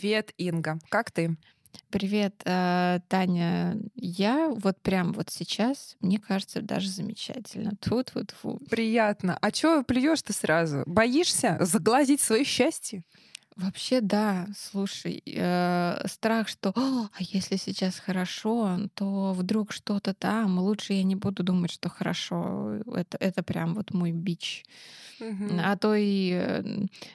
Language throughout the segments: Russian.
Привет, Инга. Как ты? Привет, э, Таня. Я вот прям вот сейчас, мне кажется, даже замечательно. Тут вот фу. Приятно. А чё плюешь ты сразу? Боишься заглазить свое счастье? Вообще, да, слушай, э, страх, что «О, а если сейчас хорошо, то вдруг что-то там, лучше я не буду думать, что хорошо. Это, это прям вот мой бич. Мгм. А то и э,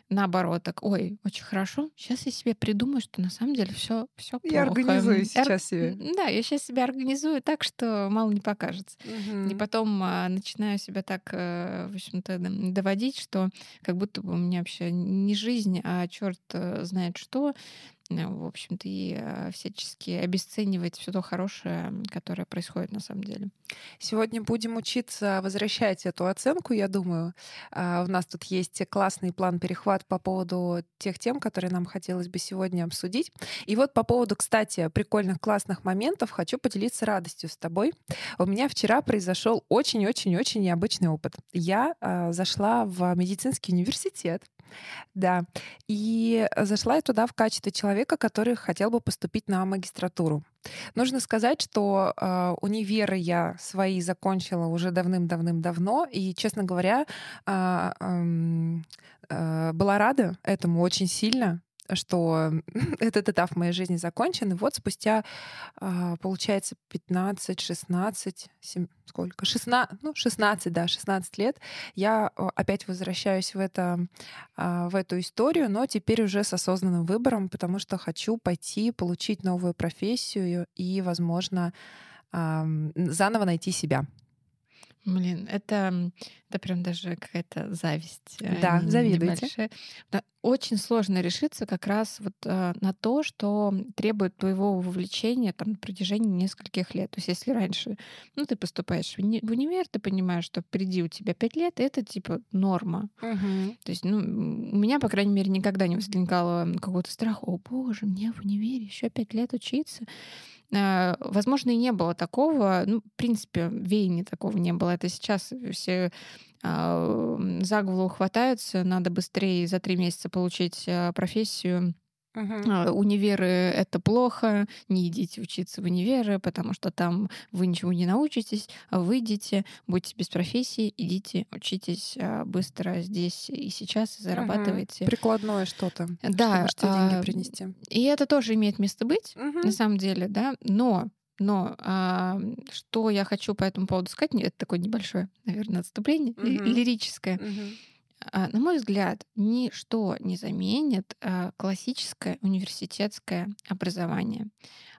наоборот, так, ой, очень хорошо. Сейчас я себе придумаю, что на самом деле все, все плохо. Я организую сейчас себе. м, Да, я сейчас себя организую так, что мало не покажется. И Мгм. потом а, начинаю себя так, э, в общем-то, доводить, что как будто бы у меня вообще не жизнь, а черт знает что. Э, В общем-то, и а, всячески обесценивать все то хорошее, которое происходит на самом деле. Сегодня будем учиться возвращать эту оценку, я думаю. А, У нас тут есть классный план перехват по поводу тех тем, которые нам хотелось бы сегодня обсудить. И вот по поводу, кстати, прикольных классных моментов хочу поделиться радостью с тобой. У меня вчера произошел очень-очень-очень необычный опыт. Я а, зашла в медицинский университет, да, и зашла я туда в качестве человека, который хотел бы поступить на магистратуру. Нужно сказать, что э, универы я свои закончила уже давным-давным-давно, и, честно говоря, ам, э, была рада этому очень сильно что этот этап моей жизни закончен. И вот спустя, а, получается, 15, 16, сем- сколько? 16, ну, 16, да, 16 лет я а, опять возвращаюсь в, это, а, в эту историю, но теперь уже с осознанным выбором, потому что хочу пойти получить новую профессию и, возможно, заново найти себя. Блин, это, это прям даже какая-то зависть. э, Да, завидуйте. Очень сложно решиться как раз вот э, на то, что требует твоего вовлечения там, на протяжении нескольких лет. То есть если раньше ну, ты поступаешь в уни- в универ, ты понимаешь, что впереди у тебя пять лет, и это типа норма. То есть, ну, у меня, по крайней мере, никогда не возникало какого-то страха. О, боже, мне в универе еще пять лет учиться. А, Возможно, и не было такого. Ну, в принципе, веяния такого не было. Это сейчас все а, за голову хватаются. Надо быстрее за три месяца получить а, профессию. А, Универы — это плохо, не идите учиться в универы, потому что там вы ничего не научитесь, а выйдете, будете без профессии, идите, учитесь а, быстро здесь и сейчас, и зарабатывайте. Прикладное что-то, Да, чтобы тебе деньги принести. И это тоже имеет место быть, Мгм. на самом деле, да, но но а, что я хочу по этому поводу сказать, это такое небольшое, наверное, отступление Мгм. лирическое. Мгм. А, На мой взгляд, ничто не заменит а, классическое университетское образование.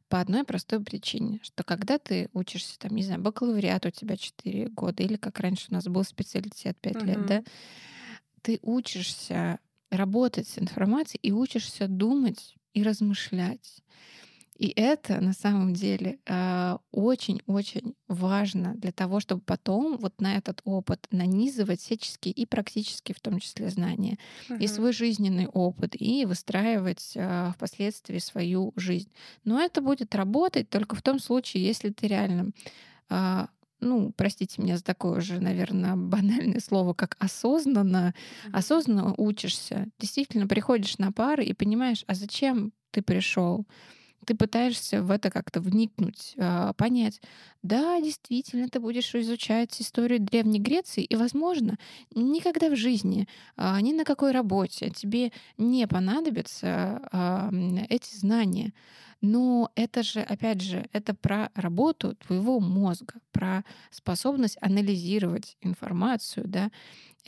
По одной простой причине, что когда ты учишься, там, не знаю, бакалавриат у тебя 4 года, или как раньше у нас был специалитет 5 лет, Мгм. да, ты учишься работать с информацией и учишься думать и размышлять. И это на самом деле а, очень-очень важно для того, чтобы потом вот на этот опыт нанизывать всяческие и практически в том числе знания, и Мгм. свой жизненный опыт, и выстраивать а, впоследствии свою жизнь. Но это будет работать только в том случае, если ты реально а, ну, простите меня за такое же, наверное, банальное слово, как осознанно, осознанно учишься, действительно приходишь на пары и понимаешь, а зачем ты пришел? Ты пытаешься в это как-то вникнуть, а, понять. Да, действительно, ты будешь изучать историю Древней Греции, и, возможно, никогда в жизни, а, ни на какой работе тебе не понадобятся а, эти знания. Но это же, опять же, это про работу твоего мозга, про способность анализировать информацию, да.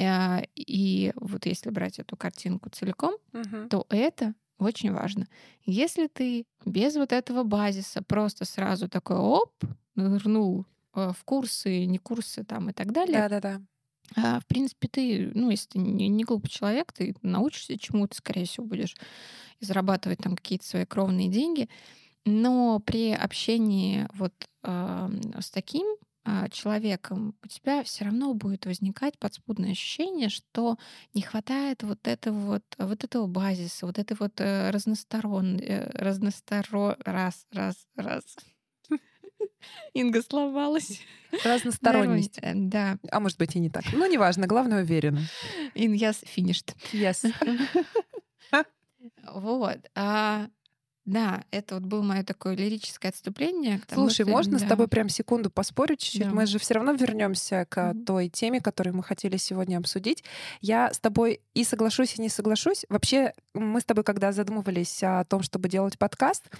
А, И вот если брать эту картинку целиком, Мгм. то это очень важно. Если ты без вот этого базиса просто сразу такой оп, нырнул э, в курсы, не курсы там и так далее, Да-да-да. а, в принципе, ты, ну, если ты не, не глупый человек, ты научишься чему-то, скорее всего, будешь и зарабатывать там какие-то свои кровные деньги. Но при общении вот а, с таким человеком у тебя все равно будет возникать подспудное ощущение, что не хватает вот этого вот, вот этого базиса, вот этой вот э, разносторон, э, разносторо... раз, раз, раз. Инга сломалась. Разносторонность. Э, Да. А может быть и не так. Ну, неважно, главное, уверена. In yes finished. Yes. Вот. А, да, это вот было мое такое лирическое отступление. Слушай, что, можно да. с тобой прям секунду поспорить чуть-чуть? Да. Мы же все равно вернемся к Мгм. той теме, которую мы хотели сегодня обсудить. Я с тобой и соглашусь, и не соглашусь. Вообще, мы с тобой, когда задумывались о том, чтобы делать подкаст,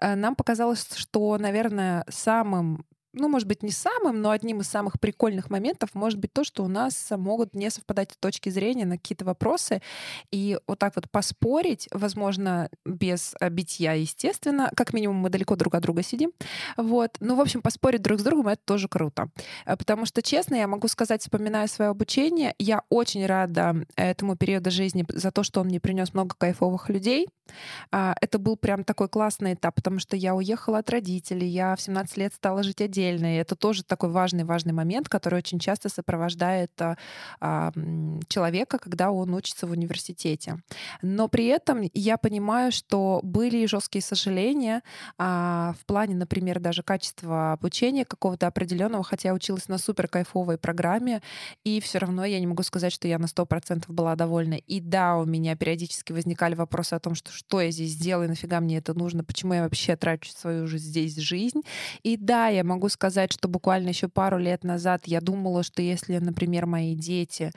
э, нам показалось, что, наверное, самым ну, может быть, не самым, но одним из самых прикольных моментов может быть то, что у нас могут не совпадать точки зрения на какие-то вопросы. И вот так вот поспорить, возможно, без э, битья, естественно, как минимум мы далеко друг от друга сидим. Вот. Ну, в общем, поспорить друг с другом — это тоже круто. Э, Потому что, честно, я могу сказать, вспоминая свое обучение, я очень рада этому периоду жизни за то, что он мне принес много кайфовых людей. А, Это был прям такой классный этап, потому что я уехала от родителей, я в 17 лет стала жить отдельно. И это тоже такой важный-важный момент, который очень часто сопровождает а, а, человека, когда он учится в университете. Но при этом я понимаю, что были жесткие сожаления в плане, например, даже качества обучения какого-то определенного, хотя я училась на супер кайфовой программе, и все равно я не могу сказать, что я на 100% была довольна. И да, у меня периодически возникали вопросы о том, что что я здесь делаю, нафига мне это нужно, почему я вообще трачу свою же здесь жизнь. И да, я могу сказать, что буквально еще пару лет назад я думала, что если, например, мои дети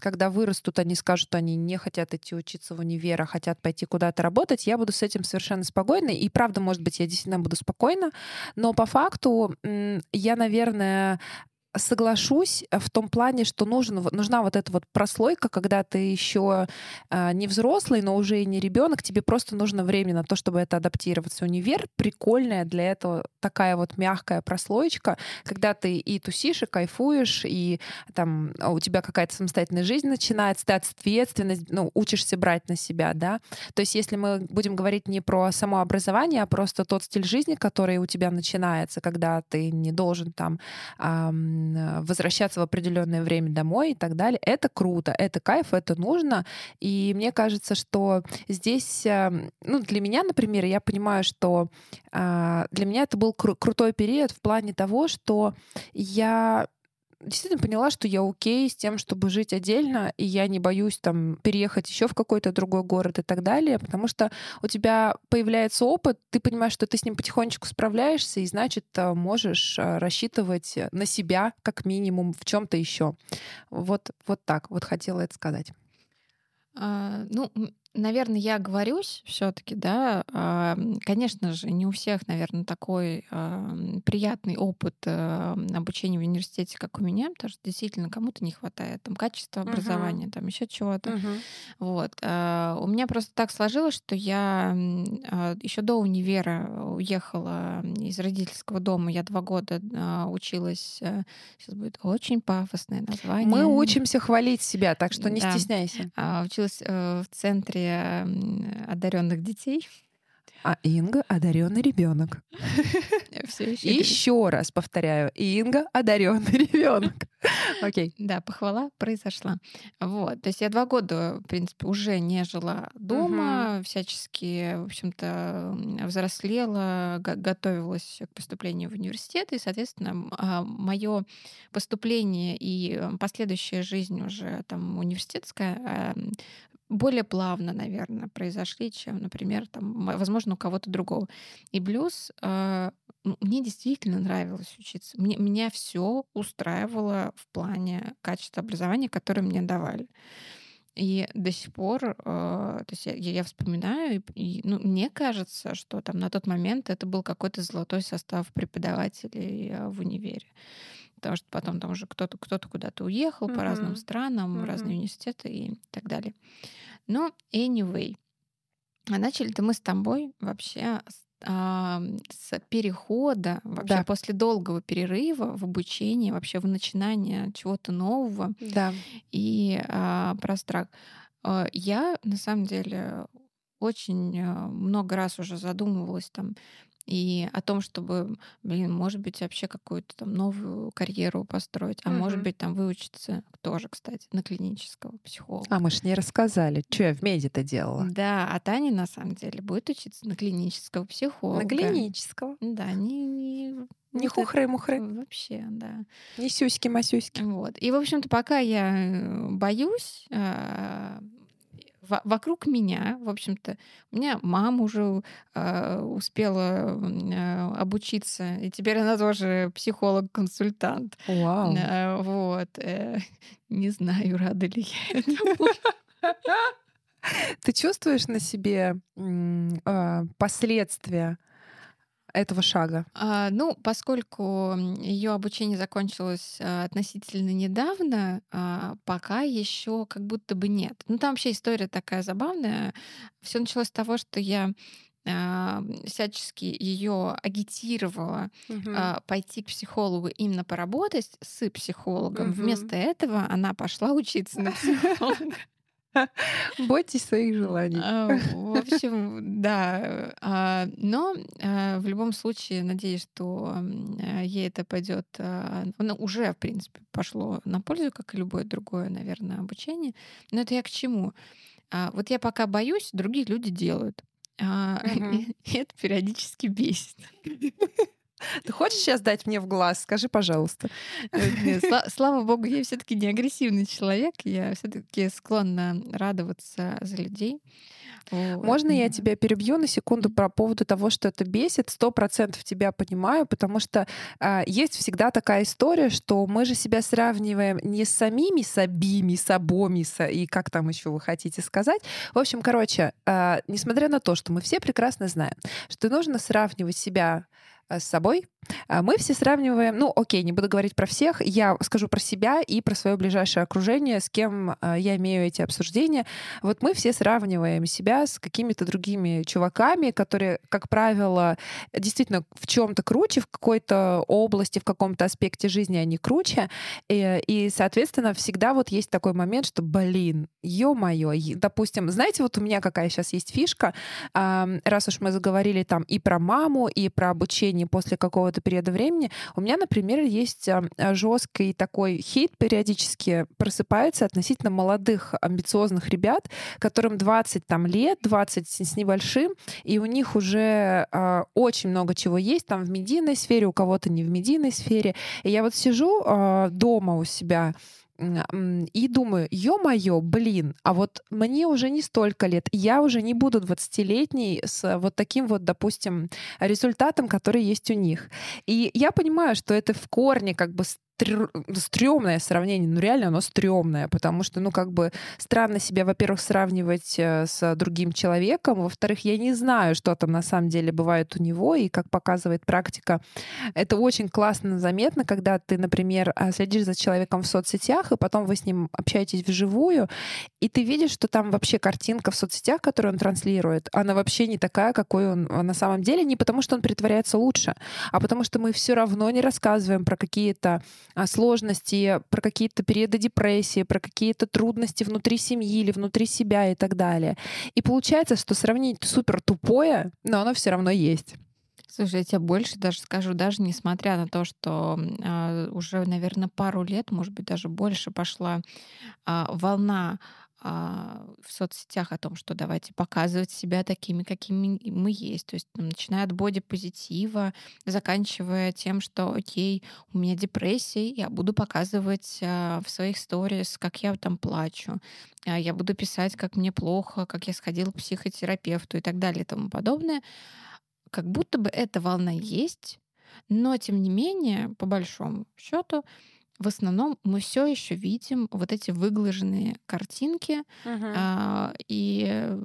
когда вырастут, они скажут, что они не хотят идти учиться в универ, а хотят пойти куда-то работать, я буду с этим совершенно спокойна. И правда, может быть, я действительно буду спокойна. Но по факту я, наверное, соглашусь в том плане, что нужен, нужна вот эта вот прослойка, когда ты еще а, не взрослый, но уже и не ребенок, тебе просто нужно время на то, чтобы это адаптироваться. Универ прикольная для этого такая вот мягкая прослоечка, когда ты и тусишь, и кайфуешь, и там а, у тебя какая-то самостоятельная жизнь начинается, ты ответственность, ну, учишься брать на себя, да. То есть если мы будем говорить не про само образование, а просто тот стиль жизни, который у тебя начинается, когда ты не должен там ам, э, возвращаться в определенное время домой и так далее. Это круто, это кайф, это нужно. И мне кажется, что здесь, э, ну, для меня, например, я понимаю, что а, для меня это был кру- крутой период в плане того, что я действительно поняла, что я окей с тем, чтобы жить отдельно, и я не боюсь там переехать еще в какой-то другой город и так далее, потому что у тебя появляется опыт, ты понимаешь, что ты с ним потихонечку справляешься, и значит э, можешь э, рассчитывать на себя как минимум в чем-то еще. Вот, вот так. Вот хотела это сказать. А, ну, наверное, я оговорюсь все-таки, да. А, Конечно же, не у всех, наверное, такой а, приятный опыт а, обучения в университете, как у меня, потому что действительно кому-то не хватает там качества образования, там еще чего-то. Вот. а, У меня просто так сложилось, что я еще до универа уехала из родительского дома. Я два года училась. Сейчас будет очень пафосное название. Мы учимся хвалить себя, так что не Да. стесняйся. Училась э, в центре одаренных детей. А Инга одаренный ребенок. Еще. Раз повторяю, Инга одаренный ребенок. Окей. Да, похвала произошла. Вот. То есть я два года, в принципе, уже не жила дома, всячески, в общем-то, взрослела, го- готовилась к поступлению в университет, и, соответственно, мое поступление и последующая жизнь уже там университетская а, более плавно, наверное, произошли, чем, например, там, возможно, у кого-то другого. И плюс э, мне действительно нравилось учиться. Мне, меня все устраивало в плане качества образования, которое мне давали. И до сих пор, э, то есть я, я вспоминаю, и, ну, мне кажется, что там на тот момент это был какой-то золотой состав преподавателей э, в универе. Потому что потом там уже кто-то кто куда-то уехал по разным странам, в разные университеты и так далее. Ну, anyway. А начали-то мы с тобой вообще с, а, с перехода, вообще Да. после долгого перерыва в обучении, вообще в начинание чего-то нового Да. и а, про страх. А, Я, на самом деле, очень а, много раз уже задумывалась там и о том, чтобы, блин, может быть, вообще какую-то там новую карьеру построить, а может Мгм. быть, там выучиться тоже, кстати, на клинического психолога. А мы ж не рассказали, что я в меди-то делала. Да, а Таня на самом деле будет учиться на клинического психолога. На клинического. Да, не, не, Не вот хухры-мухры, Вообще, да. не сюськи-масюськи. Вот. И, в общем-то, пока я э, боюсь, а, вокруг меня, в общем-то, у меня мама уже э, успела э, обучиться, и теперь она тоже психолог-консультант. Вау. Э, вот. Э, не знаю, рада ли я этому. Ты чувствуешь на себе э, последствия этого шага? А, ну, поскольку ее обучение закончилось а, относительно недавно, а, пока еще как будто бы нет. Ну, там вообще история такая забавная. Все началось с того, что я а, всячески ее агитировала угу. пойти к психологу именно поработать с психологом. Угу. Вместо этого она пошла учиться на психолога. Бойтесь своих желаний. А, в общем, да. А, но а, в любом случае, надеюсь, что ей это пойдет. Оно уже, в принципе, пошло на пользу, как и любое другое, наверное, обучение. Но это я к чему? Вот я пока боюсь, другие люди делают. И это периодически бесит. Ты хочешь сейчас дать мне в глаз? Скажи, пожалуйста. Э, слава богу, я все-таки не агрессивный человек. Я все-таки склонна радоваться за людей. Можно я тебя перебью на секунду по поводу того, что это бесит? Сто процентов тебя понимаю, потому что э, есть всегда такая история, что мы же себя сравниваем не с самими собими, собоми, со, и как там еще вы хотите сказать. В общем, короче, э, несмотря на то, что мы все прекрасно знаем, что нужно сравнивать себя с собой. А мы все сравниваем, ну, окей, не буду говорить про всех, я скажу про себя и про свое ближайшее окружение, с кем э, я имею эти обсуждения. Вот мы все сравниваем себя с какими-то другими чуваками, которые, как правило, действительно в чем-то круче, в какой-то области, в каком-то аспекте жизни они круче. И, и, соответственно, всегда вот есть такой момент, что, блин, ё-моё, допустим, знаете, вот у меня какая сейчас есть фишка, раз уж мы заговорили там и про маму, и про обучение не после какого-то периода времени. У меня, например, есть жесткий такой хейт периодически просыпается относительно молодых амбициозных ребят, которым 20 там, лет, 20 с небольшим, и у них уже э, очень много чего есть там в медийной сфере, у кого-то не в медийной сфере. И я вот сижу э, дома у себя, и думаю, ё-моё, блин, а вот мне уже не столько лет, я уже не буду 20-летней с вот таким вот, допустим, результатом, который есть у них. И я понимаю, что это в корне как бы стрёмное сравнение, ну реально оно стрёмное, потому что, ну как бы странно себя, во-первых, сравнивать э, с другим человеком, во-вторых, я не знаю, что там на самом деле бывает у него, и как показывает практика, это очень классно заметно, когда ты, например, а, следишь за человеком в соцсетях, и потом вы с ним общаетесь вживую, и ты видишь, что там вообще картинка в соцсетях, которую он транслирует, она вообще не такая, какой он на самом деле, не потому что он притворяется лучше, а потому что мы все равно не рассказываем про какие-то сложности, про какие-то периоды депрессии, про какие-то трудности внутри семьи или внутри себя и так далее. И получается, что сравнить супер тупое, но оно все равно есть. Слушай, я тебе больше даже скажу, даже несмотря на то, что э, уже, наверное, пару лет, может быть, даже больше пошла э, волна а, в соцсетях о том, что давайте показывать себя такими, какими мы есть. То есть там, начиная от боди-позитива, заканчивая тем, что окей, у меня депрессия, я буду показывать а, в своих сторис, как я там плачу. А, я буду писать, как мне плохо, как я сходила к психотерапевту и так далее и тому подобное. Как будто бы эта волна есть, но тем не менее, по большому счету, в основном мы все еще видим вот эти выглаженные картинки. Uh-huh. И,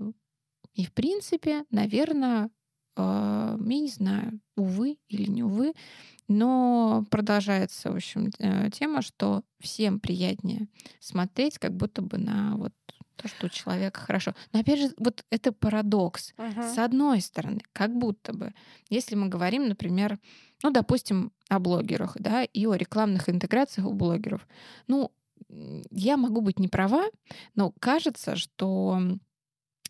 и в принципе, наверное, а, я не знаю, увы или не увы, но продолжается, в общем, э, тема, что всем приятнее смотреть, как будто бы на вот то, что у человека хорошо. Но опять же, вот это парадокс. Uh-huh. С одной стороны, как будто бы, если мы говорим, например, ну, допустим, о блогерах, да, и о рекламных интеграциях у блогеров. Ну, я могу быть не права, но кажется, что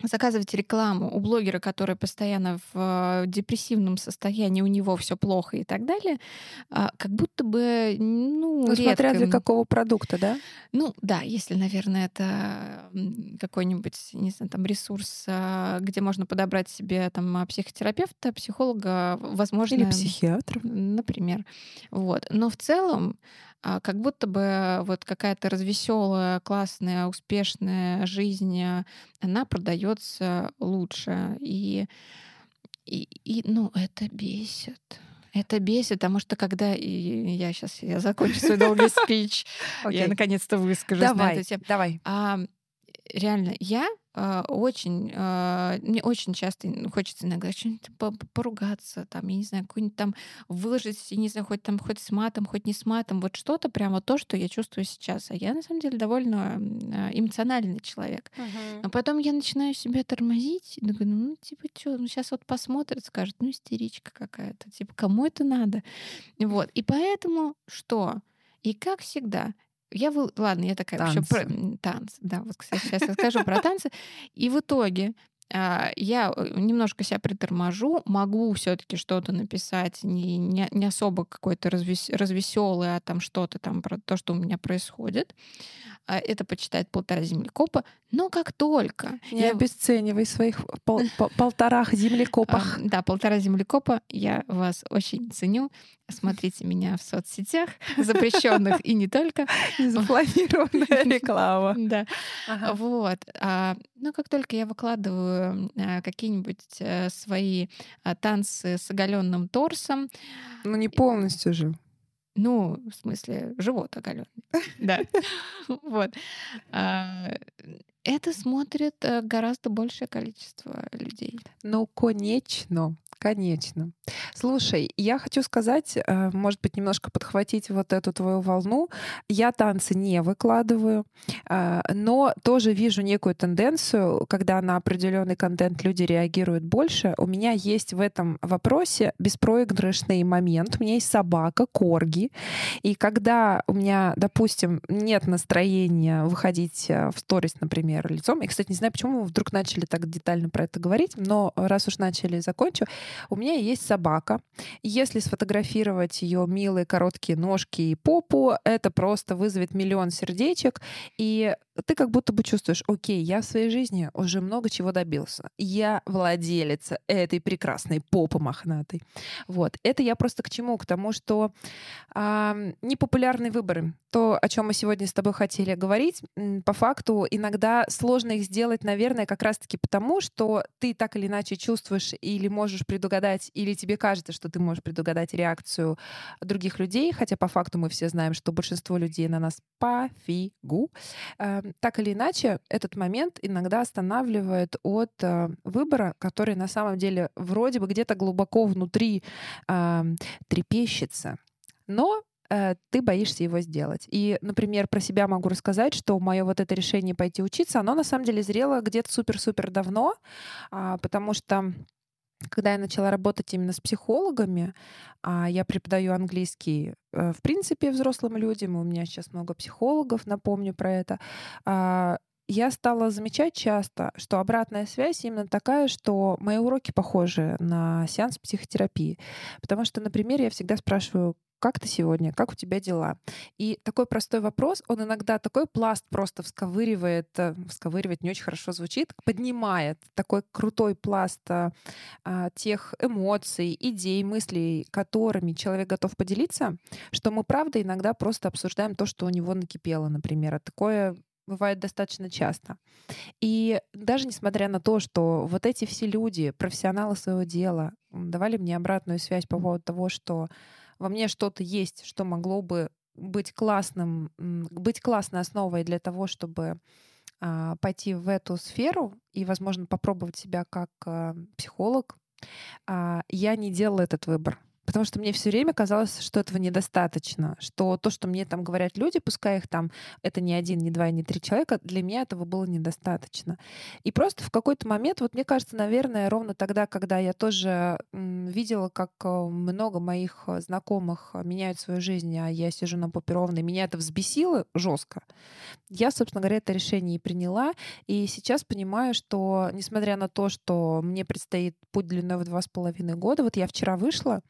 заказывать рекламу у блогера, который постоянно в э, депрессивном состоянии, у него все плохо и так далее, а, как будто бы, ну, ну смотря для какого продукта, да? Ну, да, если, наверное, это какой-нибудь, не знаю, там ресурс, а, где можно подобрать себе там а, психотерапевта, психолога, возможно... Или психиатра. Например. Вот. Но в целом как будто бы вот какая-то развеселая, классная, успешная жизнь, а, она продается лучше. И, и, и ну, это бесит. Это бесит, потому что когда и я сейчас я закончу свой долгий спич, я наконец-то выскажусь давай. Давай. Реально, я а, очень, а, мне очень часто хочется иногда что-нибудь поругаться, там, я не знаю, какую-нибудь там выложить, я не знаю, хоть там, хоть с матом, хоть не с матом, вот что-то прямо то, что я чувствую сейчас. А я, на самом деле, довольно а, эмоциональный человек. Uh-huh. Но потом я начинаю себя тормозить, и думаю, ну, типа, что, ну, сейчас вот посмотрит, скажет, ну, истеричка какая-то, типа, кому это надо? Вот. И поэтому что? И как всегда, я вы... Ладно, я такая танцы. Про... Танцы, да, вот, кстати, сейчас я скажу про танцы. И в итоге я э, немножко себя приторможу, могу все-таки что-то написать, не, не, не особо какое-то развес, развеселое, а там что-то там про то, что у меня происходит. А, это почитает полтора землекопа. Но как только... Не я... обесценивай своих пол, полторах землекопах. Да, полтора землекопа. Я вас очень ценю. Смотрите меня в соцсетях, запрещенных и не только. Незапланированная реклама. Да. Вот. А, но как только я выкладываю а, какие-нибудь э, свои танцы с оголенным торсом... Ну, не полностью же. Ну, в смысле, живот оголенный. Да. Вот. Это смотрит э, гораздо большее количество людей. Ну, конечно. Конечно. Слушай, я хочу сказать, э, может быть, немножко подхватить вот эту твою волну. Я танцы не выкладываю, э, но тоже вижу некую тенденцию, когда на определенный контент люди реагируют больше. У меня есть в этом вопросе беспроигрышный момент. У меня есть собака, корги. И когда у меня, допустим, нет настроения выходить э, в сторис, например, лицом, и, кстати, не знаю, почему мы вдруг начали так детально про это говорить, но раз уж начали, закончу. У меня есть собака. Если сфотографировать ее милые короткие ножки и попу, это просто вызовет миллион сердечек. И ты как будто бы чувствуешь, окей, я в своей жизни уже много чего добился. Я владелица этой прекрасной попы мохнатой. Вот. Это я просто к чему? К тому, что э, непопулярные выборы, то, о чем мы сегодня с тобой хотели говорить, по факту иногда сложно их сделать, наверное, как раз-таки потому, что ты так или иначе чувствуешь или можешь предугадать, или тебе кажется, что ты можешь предугадать реакцию других людей, хотя по факту мы все знаем, что большинство людей на нас пофигу. Э, так или иначе, этот момент иногда останавливает от э, выбора, который на самом деле вроде бы где-то глубоко внутри э, трепещется. Но ты боишься его сделать. И, например, про себя могу рассказать, что мое вот это решение пойти учиться, оно на самом деле зрело где-то супер-супер давно, э, потому что когда я начала работать именно с психологами, а я преподаю английский, э, в принципе, взрослым людям, у меня сейчас много психологов, напомню про это, а, я стала замечать часто, что обратная связь именно такая, что мои уроки похожи на сеанс психотерапии. Потому что, например, я всегда спрашиваю, как ты сегодня, как у тебя дела? И такой простой вопрос, он иногда такой пласт просто всковыривает, э, всковыривает не очень хорошо звучит, поднимает такой крутой пласт а, а, тех эмоций, идей, мыслей, которыми человек готов поделиться, что мы, правда, иногда просто обсуждаем то, что у него накипело, например. А такое бывает достаточно часто. И даже несмотря на то, что вот эти все люди, профессионалы своего дела, давали мне обратную связь по поводу того, что во мне что-то есть, что могло бы быть классным, быть классной основой для того, чтобы а, пойти в эту сферу и, возможно, попробовать себя как а, психолог, а, я не делала этот выбор. Потому что мне все время казалось, что этого недостаточно, что то, что мне там говорят люди, пускай их там это не один, не два, не три человека, для меня этого было недостаточно. И просто в какой-то момент, вот мне кажется, наверное, ровно тогда, когда я тоже видела, как э, много моих э, знакомых меняют свою жизнь, а я сижу на попе ровно, и меня это взбесило жестко, я, собственно говоря, это решение и приняла. И сейчас понимаю, что несмотря на то, что мне предстоит путь длиной в два с половиной года, вот я вчера вышла,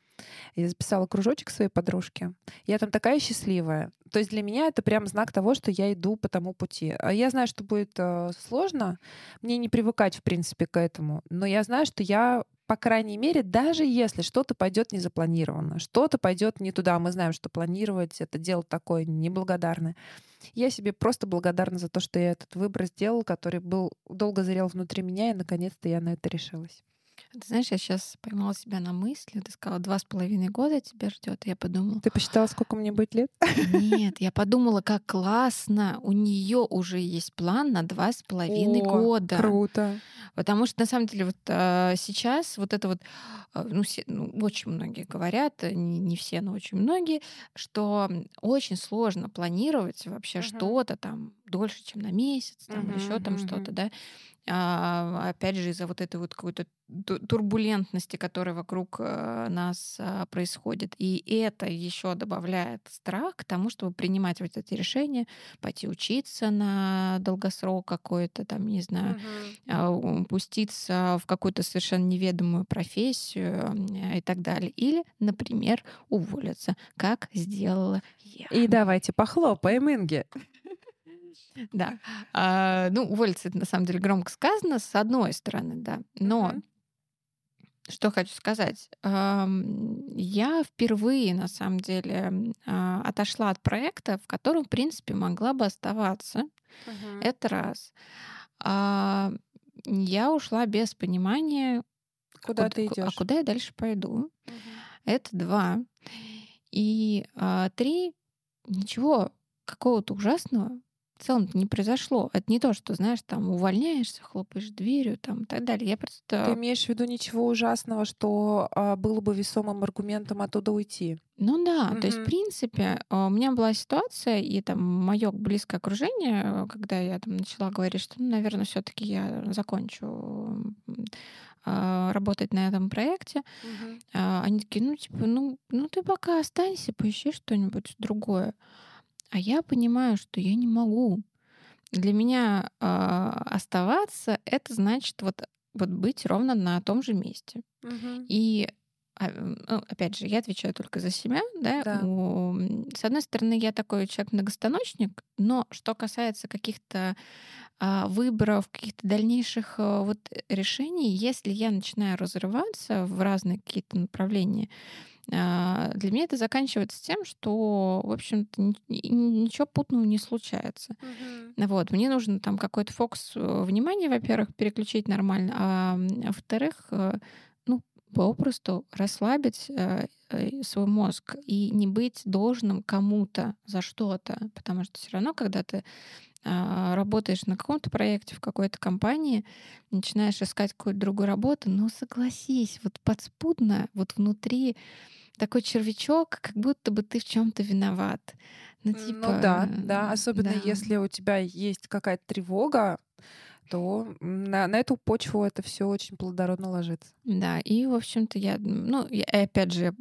я записала кружочек своей подружке. Я там такая счастливая. То есть для меня это прям знак того, что я иду по тому пути. А я знаю, что будет э, сложно. Мне не привыкать, в принципе, к этому. Но я знаю, что я по крайней мере, даже если что-то пойдет незапланированно, что-то пойдет не туда, мы знаем, что планировать это дело такое неблагодарное. Я себе просто благодарна за то, что я этот выбор сделал, который был долго зрел внутри меня, и наконец-то я на это решилась. Ты знаешь, я сейчас поймала себя на мысли. Ты сказала, два с половиной года тебя ждет. Я подумала. Ты посчитала, сколько мне будет лет? Нет, я подумала, как классно. У нее уже есть план на два с половиной года. Круто. Потому что на самом деле вот а, сейчас вот это вот, а, ну, все, ну, очень многие говорят, э, не, не все, но очень многие, что очень сложно планировать вообще uh-huh. что-то там дольше, чем на месяц, там uh-huh, еще там uh-huh. что-то, да опять же, из-за вот этой вот какой-то турбулентности, которая вокруг э, нас а, происходит. И это еще добавляет страх к тому, чтобы принимать вот эти решения, пойти учиться на долгосрок какой-то, там, не знаю, угу. пуститься в какую-то совершенно неведомую профессию и так далее. Или, например, уволиться, как сделала я. И давайте похлопаем Инге. Да. А, ну, уволиться, это на самом деле громко сказано, с одной стороны, да. Но uh-huh. что хочу сказать. Я впервые, на самом деле, а, отошла от проекта, в котором, в принципе, могла бы оставаться. Uh-huh. Это раз. А, я ушла без понимания, куда куда, ты идешь, а куда я дальше пойду. Uh-huh. Это два. И а, три. Ничего какого-то ужасного в целом не произошло. Это не то, что, знаешь, там увольняешься, хлопаешь дверью там и так далее. Я просто... Ты имеешь в виду ничего ужасного, что а, было бы весомым аргументом оттуда уйти? Ну да, mm-hmm. то есть, в принципе, а, у меня была ситуация, и там мое близкое окружение, когда я там начала говорить, что, ну, наверное, все-таки я закончу а, работать на этом проекте, mm-hmm. они такие, ну, типа, ну, ну ты пока останься, поищи что-нибудь другое. А я понимаю, что я не могу. Для меня э, оставаться это значит вот, вот быть ровно на том же месте. Угу. И а, ну, опять же, я отвечаю только за себя, да. да. С одной стороны, я такой человек многостаночник, но что касается каких-то а, выборов, каких-то дальнейших а, вот решений, если я начинаю разрываться в разные какие-то направления, для меня это заканчивается тем, что, в общем-то, ничего путного не случается. Угу. Вот, мне нужно там какой-то фокус э, внимания, во-первых, переключить нормально, а во-вторых, э, ну, попросту расслабить э, свой мозг и не быть должным кому-то за что-то, потому что все равно, когда ты а, работаешь на каком-то проекте в какой-то компании, начинаешь искать какую-то другую работу, но согласись, вот подспудно, вот внутри такой червячок, как будто бы ты в чем-то виноват. Ну, типа, ну да, да, особенно да. если у тебя есть какая-то тревога, то на, на эту почву это все очень плодородно ложится. Да, и, в общем-то, я, ну, я, опять же,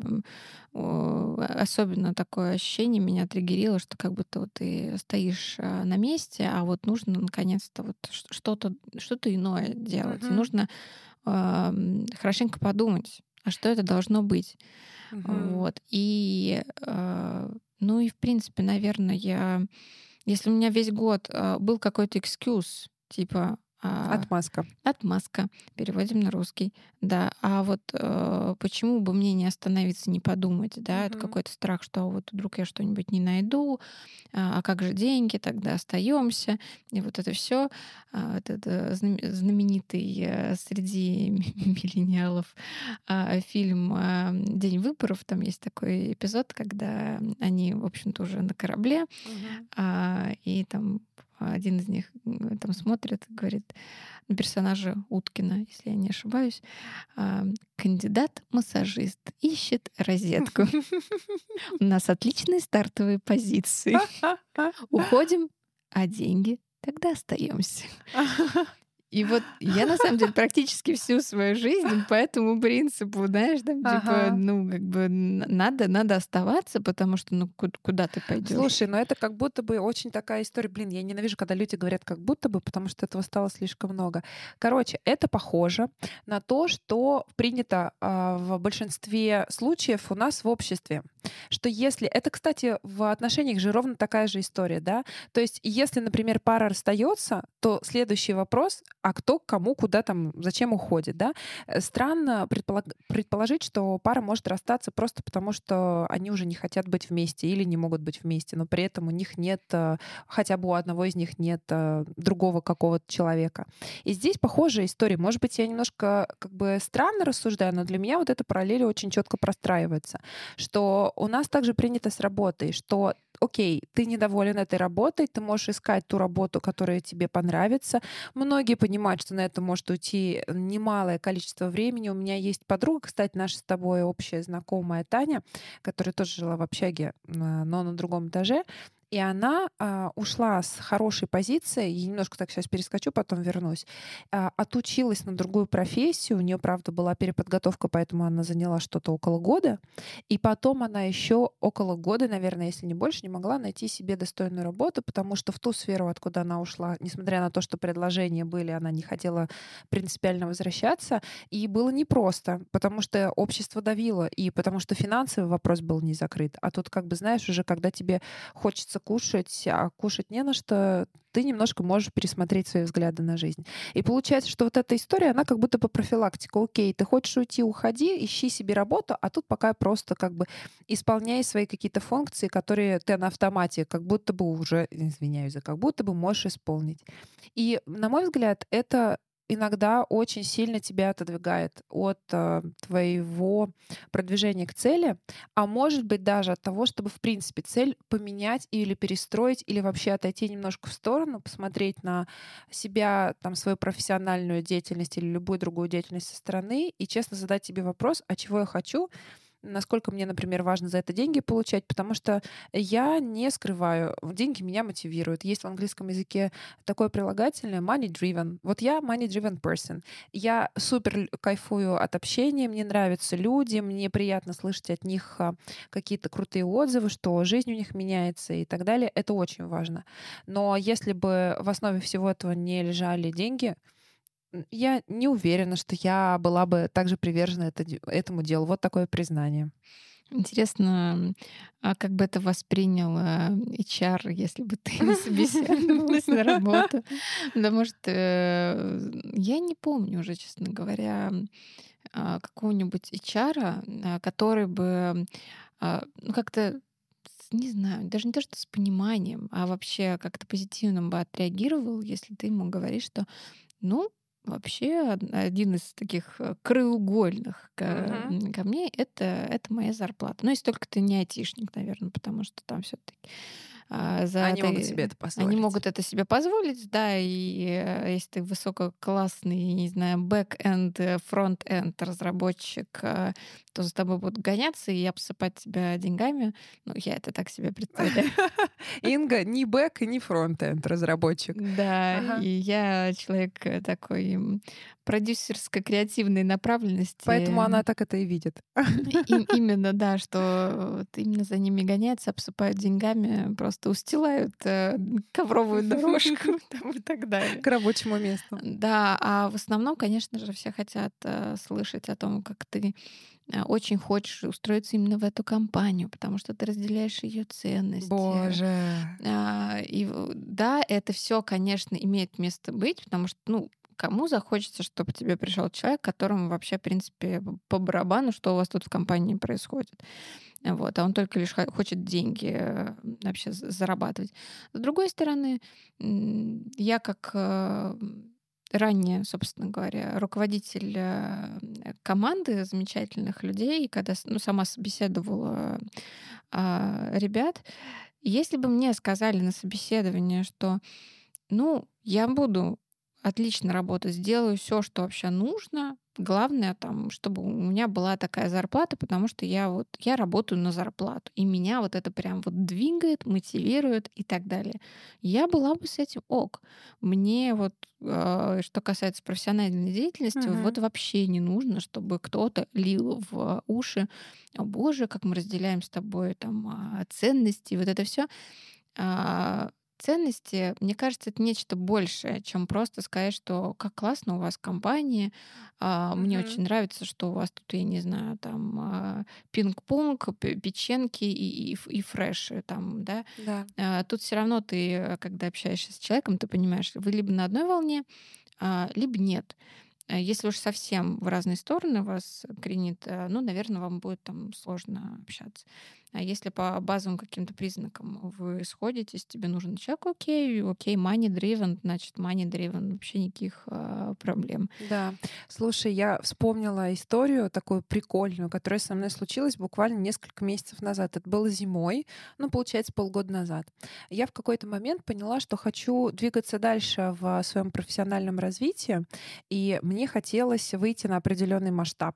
особенно такое ощущение меня триггерило, что как будто вот ты стоишь а, на месте, а вот нужно наконец-то вот что-то что-то иное делать. Mm-hmm. нужно э, хорошенько подумать, а что это должно быть. Mm-hmm. Вот. И, э, ну и, в принципе, наверное, я... Если у меня весь год э, был какой-то экскьюз, типа а, отмазка. Отмазка. Переводим на русский. Да. А вот э, почему бы мне не остановиться, не подумать, да? Mm-hmm. Это какой-то страх, что вот вдруг я что-нибудь не найду, а, а как же деньги, тогда остаемся. И вот это все, а, этот знаменитый э, среди миллениалов фильм День выборов. Там есть такой эпизод, когда они, в общем-то, уже на корабле, mm-hmm. и там один из них там смотрит говорит на персонажа Уткина, если я не ошибаюсь, а, кандидат-массажист ищет розетку. У нас отличные стартовые позиции. Уходим, а деньги тогда остаемся. И вот я, на самом деле, практически всю свою жизнь по этому принципу, знаешь, там, типа, ага. типа, ну, как бы надо, надо оставаться, потому что, ну, куда, куда ты пойдешь? Слушай, ну это как будто бы очень такая история. Блин, я ненавижу, когда люди говорят как будто бы, потому что этого стало слишком много. Короче, это похоже на то, что принято э, в большинстве случаев у нас в обществе. Что если... Это, кстати, в отношениях же ровно такая же история, да? То есть, если, например, пара расстается, то следующий вопрос а кто кому куда там, зачем уходит, да? Э, странно предполаг... предположить, что пара может расстаться просто потому, что они уже не хотят быть вместе или не могут быть вместе, но при этом у них нет, э, хотя бы у одного из них нет э, другого какого-то человека. И здесь похожая история. Может быть, я немножко как бы странно рассуждаю, но для меня вот эта параллель очень четко простраивается, что у нас также принято с работой, что окей, ты недоволен этой работой, ты можешь искать ту работу, которая тебе понравится. Многие понимают, что на это может уйти немалое количество времени. У меня есть подруга, кстати, наша с тобой общая знакомая Таня, которая тоже жила в общаге, но на другом этаже. И она а, ушла с хорошей позиции, я немножко так сейчас перескочу, потом вернусь, а, отучилась на другую профессию, у нее, правда, была переподготовка, поэтому она заняла что-то около года, и потом она еще около года, наверное, если не больше, не могла найти себе достойную работу, потому что в ту сферу, откуда она ушла, несмотря на то, что предложения были, она не хотела принципиально возвращаться, и было непросто, потому что общество давило, и потому что финансовый вопрос был не закрыт. А тут, как бы, знаешь, уже когда тебе хочется кушать, а кушать не на что, ты немножко можешь пересмотреть свои взгляды на жизнь. И получается, что вот эта история, она как будто по профилактику. Окей, ты хочешь уйти, уходи, ищи себе работу, а тут пока просто как бы исполняй свои какие-то функции, которые ты на автомате как будто бы уже, извиняюсь за как будто бы можешь исполнить. И, на мой взгляд, это иногда очень сильно тебя отодвигает от э, твоего продвижения к цели, а может быть даже от того, чтобы в принципе цель поменять или перестроить, или вообще отойти немножко в сторону, посмотреть на себя, там, свою профессиональную деятельность или любую другую деятельность со стороны и честно задать себе вопрос, а чего я хочу, насколько мне, например, важно за это деньги получать, потому что я не скрываю, деньги меня мотивируют. Есть в английском языке такое прилагательное money driven. Вот я money driven person. Я супер кайфую от общения, мне нравятся люди, мне приятно слышать от них а, какие-то крутые отзывы, что жизнь у них меняется и так далее. Это очень важно. Но если бы в основе всего этого не лежали деньги, я не уверена, что я была бы также привержена это, этому делу. Вот такое признание. Интересно, а как бы это воспринял HR, если бы ты не собеседовалась на работу? Потому что э, я не помню уже, честно говоря, а, какого-нибудь HR, а, который бы ну, как-то не знаю, даже не то, что с пониманием, а вообще как-то позитивно бы отреагировал, если ты ему говоришь, что ну, Вообще один из таких э, краеугольных uh-huh. камней это, это моя зарплата. Ну, если только ты не айтишник, наверное, потому что там все-таки за они это, могут себе это позволить. Они могут это себе позволить, да, и э, если ты высококлассный, не знаю, back-end, э, front-end разработчик, э, то за тобой будут гоняться и обсыпать тебя деньгами. Ну, я это так себе представляю. Инга ни back, ни front-end разработчик. Да, и я человек такой продюсерско-креативной направленности. Поэтому она так это и видит. И, именно, да, что именно за ними гоняются, обсыпают деньгами, просто устилают э, ковровую дорожку там, и так далее. К рабочему месту. Да, а в основном, конечно же, все хотят э, слышать о том, как ты э, очень хочешь устроиться именно в эту компанию, потому что ты разделяешь ее ценности. Боже. А, и да, это все, конечно, имеет место быть, потому что, ну, кому захочется, чтобы тебе пришел человек, которому вообще, в принципе, по барабану, что у вас тут в компании происходит. Вот, а он только лишь хочет деньги э, вообще зарабатывать. С другой стороны, я как э, ранее, собственно говоря, руководитель э, команды замечательных людей, когда ну, сама собеседовала а, ребят, если бы мне сказали на собеседовании, что ну, я буду отлично работать, сделаю все, что вообще нужно. Главное, там, чтобы у меня была такая зарплата, потому что я вот я работаю на зарплату, и меня вот это прям вот двигает, мотивирует и так далее. Я была бы с этим ок. Мне вот э, что касается профессиональной деятельности, угу. вот вообще не нужно, чтобы кто-то лил в уши, о боже, как мы разделяем с тобой там а, ценности, вот это все Ценности, мне кажется, это нечто большее, чем просто сказать, что как классно у вас компания, а, мне mm-hmm. очень нравится, что у вас тут, я не знаю, там а, пинг-понг, печеньки и, и, и фреши там, да. да. А, тут все равно ты, когда общаешься с человеком, ты понимаешь, вы либо на одной волне, а, либо нет. Э, если уж совсем в разные стороны вас кренит, э, ну, наверное, вам будет там сложно общаться. А если по базовым каким-то признакам вы сходитесь, тебе нужен человек, окей, окей, money driven, значит, money driven, вообще никаких э, проблем. Да. Слушай, я вспомнила историю такую прикольную, которая со мной случилась буквально несколько месяцев назад. Это было зимой, ну, получается, полгода назад. Я в какой-то момент поняла, что хочу двигаться дальше в своем профессиональном развитии, и мне хотелось выйти на определенный масштаб,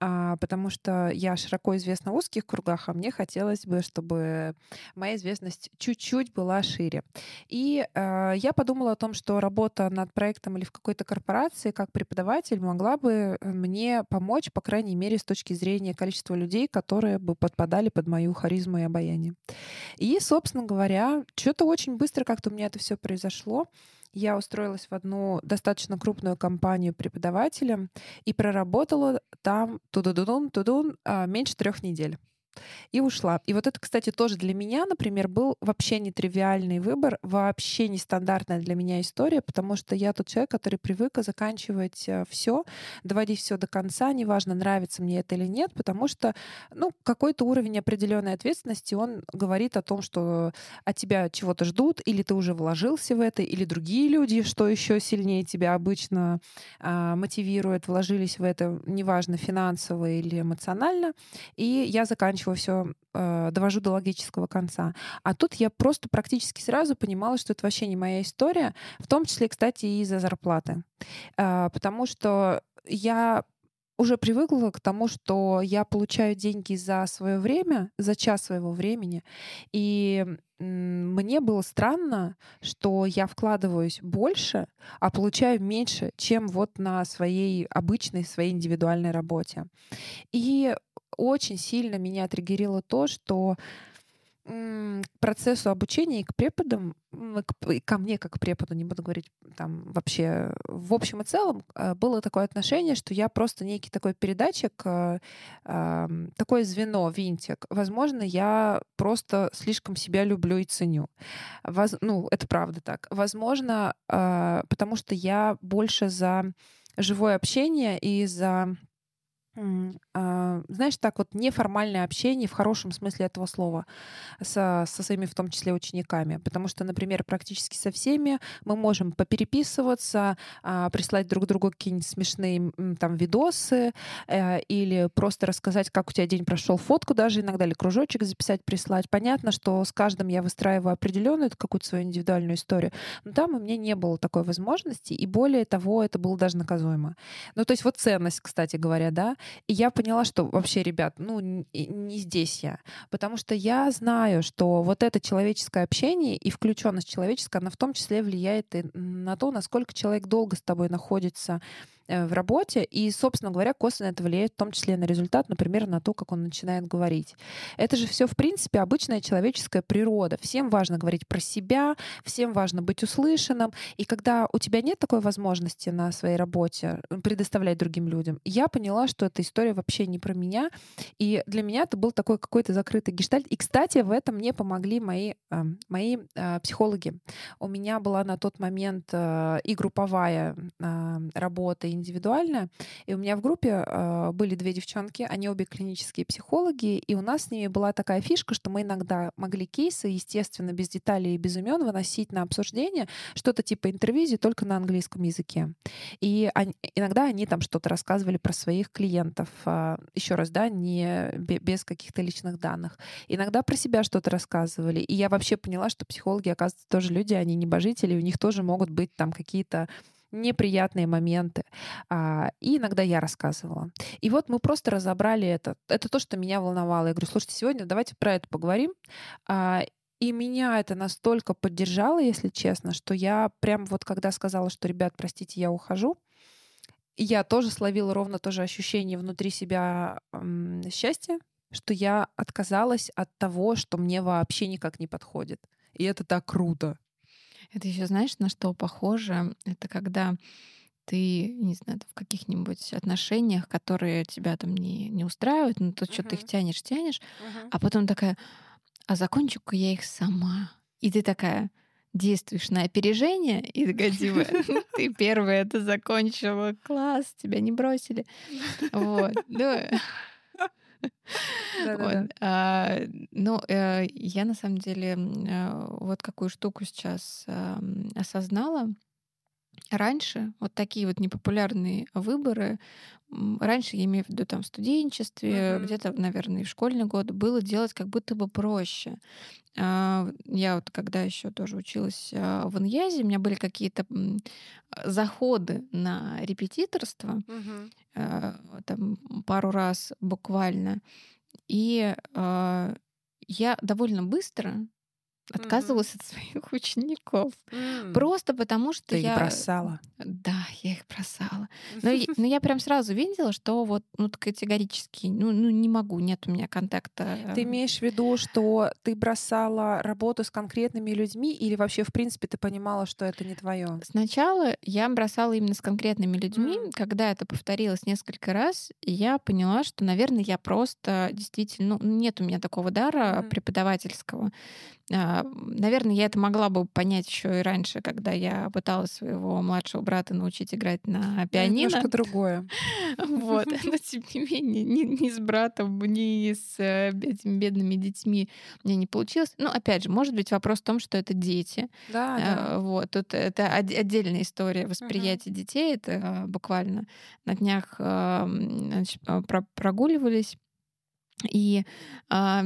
а, потому что я широко известна в узких кругах, а мне хотелось хотелось бы, чтобы моя известность чуть-чуть была шире. И э, я подумала о том, что работа над проектом или в какой-то корпорации как преподаватель могла бы э, мне помочь, по крайней мере, с точки зрения количества людей, которые бы подпадали под мою харизму и обаяние. И, собственно говоря, что-то очень быстро как-то у меня это все произошло я устроилась в одну достаточно крупную компанию преподавателем и проработала там тудудун, тудун а, меньше трех недель и ушла. И вот это, кстати, тоже для меня, например, был вообще нетривиальный выбор, вообще нестандартная для меня история, потому что я тот человек, который привык заканчивать э, все, доводить все до конца, неважно, нравится мне это или нет, потому что, ну, какой-то уровень определенной ответственности, он говорит о том, что от тебя чего-то ждут, или ты уже вложился в это, или другие люди, что еще сильнее тебя обычно а, мотивирует, вложились в это, неважно, финансово или эмоционально, и я заканчиваю заканчиваю все, э, довожу до логического конца. А тут я просто практически сразу понимала, что это вообще не моя история, в том числе, кстати, и из-за зарплаты. Э, потому что я уже привыкла к тому, что я получаю деньги за свое время, за час своего времени. И мне было странно, что я вкладываюсь больше, а получаю меньше, чем вот на своей обычной, своей индивидуальной работе. И очень сильно меня триггерило то, что к процессу обучения и к преподам, и ко мне как к преподу, не буду говорить там вообще, в общем и целом, э, было такое отношение, что я просто некий такой передатчик, э, такое звено, винтик. Возможно, я просто слишком себя люблю и ценю. Воз, ну, это правда так. Возможно, э, потому что я больше за живое общение и за а, знаешь, так вот неформальное общение в хорошем смысле этого слова со, со своими, в том числе, учениками. Потому что, например, практически со всеми мы можем попереписываться, а, прислать друг другу какие-нибудь смешные там видосы э, или просто рассказать, как у тебя день прошел, фотку даже иногда, или кружочек записать, прислать. Понятно, что с каждым я выстраиваю определенную какую-то свою индивидуальную историю, но там у меня не было такой возможности, и более того, это было даже наказуемо. Ну, то есть вот ценность, кстати говоря, да, и я поняла, что вообще, ребят, ну, не здесь я. Потому что я знаю, что вот это человеческое общение и включенность человеческая, она в том числе влияет и на то, насколько человек долго с тобой находится в работе, и, собственно говоря, косвенно это влияет в том числе на результат, например, на то, как он начинает говорить. Это же все, в принципе, обычная человеческая природа. Всем важно говорить про себя, всем важно быть услышанным, и когда у тебя нет такой возможности на своей работе предоставлять другим людям, я поняла, что эта история вообще не про меня, и для меня это был такой какой-то закрытый гештальт. И, кстати, в этом мне помогли мои, э, мои э, психологи. У меня была на тот момент и групповая работа, и индивидуально. И у меня в группе э, были две девчонки, они обе клинические психологи, и у нас с ними была такая фишка, что мы иногда могли кейсы, естественно, без деталей и без имен выносить на обсуждение, что-то типа интервизии только на английском языке. И они, иногда они там что-то рассказывали про своих клиентов, э, еще раз, да, не без каких-то личных данных. Иногда про себя что-то рассказывали. И я вообще поняла, что психологи, оказывается, тоже люди, они небожители, у них тоже могут быть там какие-то неприятные моменты. А, и иногда я рассказывала. И вот мы просто разобрали это. Это то, что меня волновало. Я говорю, слушайте, сегодня давайте про это поговорим. А, и меня это настолько поддержало, если честно, что я прям вот когда сказала, что, ребят, простите, я ухожу, я тоже словила ровно то же ощущение внутри себя м, счастья, что я отказалась от того, что мне вообще никак не подходит. И это так круто. Это еще знаешь, на что похоже? Это когда ты, не знаю, в каких-нибудь отношениях, которые тебя там не, не устраивают, но то uh-huh. что ты их тянешь, тянешь, uh-huh. а потом такая, а закончу-ка я их сама. И ты такая, действуешь на опережение, и такая, типа, ты первая это закончила, класс, тебя не бросили. Вот. Ну, вот. А, ну, э, я на самом деле э, вот какую штуку сейчас осознала. Раньше вот такие вот непопулярные выборы, раньше, я имею в виду там в студенчестве, uh-huh. где-то, наверное, и в школьный год, было делать как будто бы проще. А, я вот когда еще тоже училась а, в Иньязе, у меня были какие-то заходы на репетиторство, uh-huh. там пару раз буквально, и я довольно быстро отказывалась mm-hmm. от своих учеников. Mm. Просто потому, что Ты я... их бросала. Да, я их бросала. Но, но я прям сразу видела, что вот ну, категорически ну, ну, не могу, нет у меня контакта. Ты имеешь в виду, что ты бросала работу с конкретными людьми или вообще, в принципе, ты понимала, что это не твое? Сначала я бросала именно с конкретными людьми. Mm. Когда это повторилось несколько раз, я поняла, что, наверное, я просто действительно... Ну, нет у меня такого дара mm. преподавательского. А, наверное, я это могла бы понять еще и раньше, когда я пыталась своего младшего брата научить играть на ну, пианино. Немножко другое. Вот. Но тем не менее, ни, с братом, ни с э, этими бедными детьми мне не получилось. Ну, опять же, может быть, вопрос в том, что это дети. Да, а. Вот. Тут это отдельная история восприятия детей. Это а, буквально на днях прогуливались и э,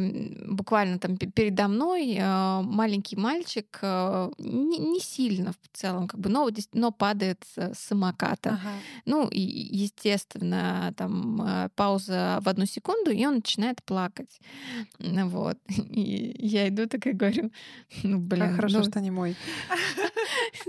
буквально там передо мной э, маленький мальчик э, не, не сильно в целом, как бы, но, но падает с самоката. Ага. Ну, и, естественно, там э, пауза в одну секунду, и он начинает плакать. Вот. И я иду такая говорю, ну, блин. Как хорошо, ну... что не мой.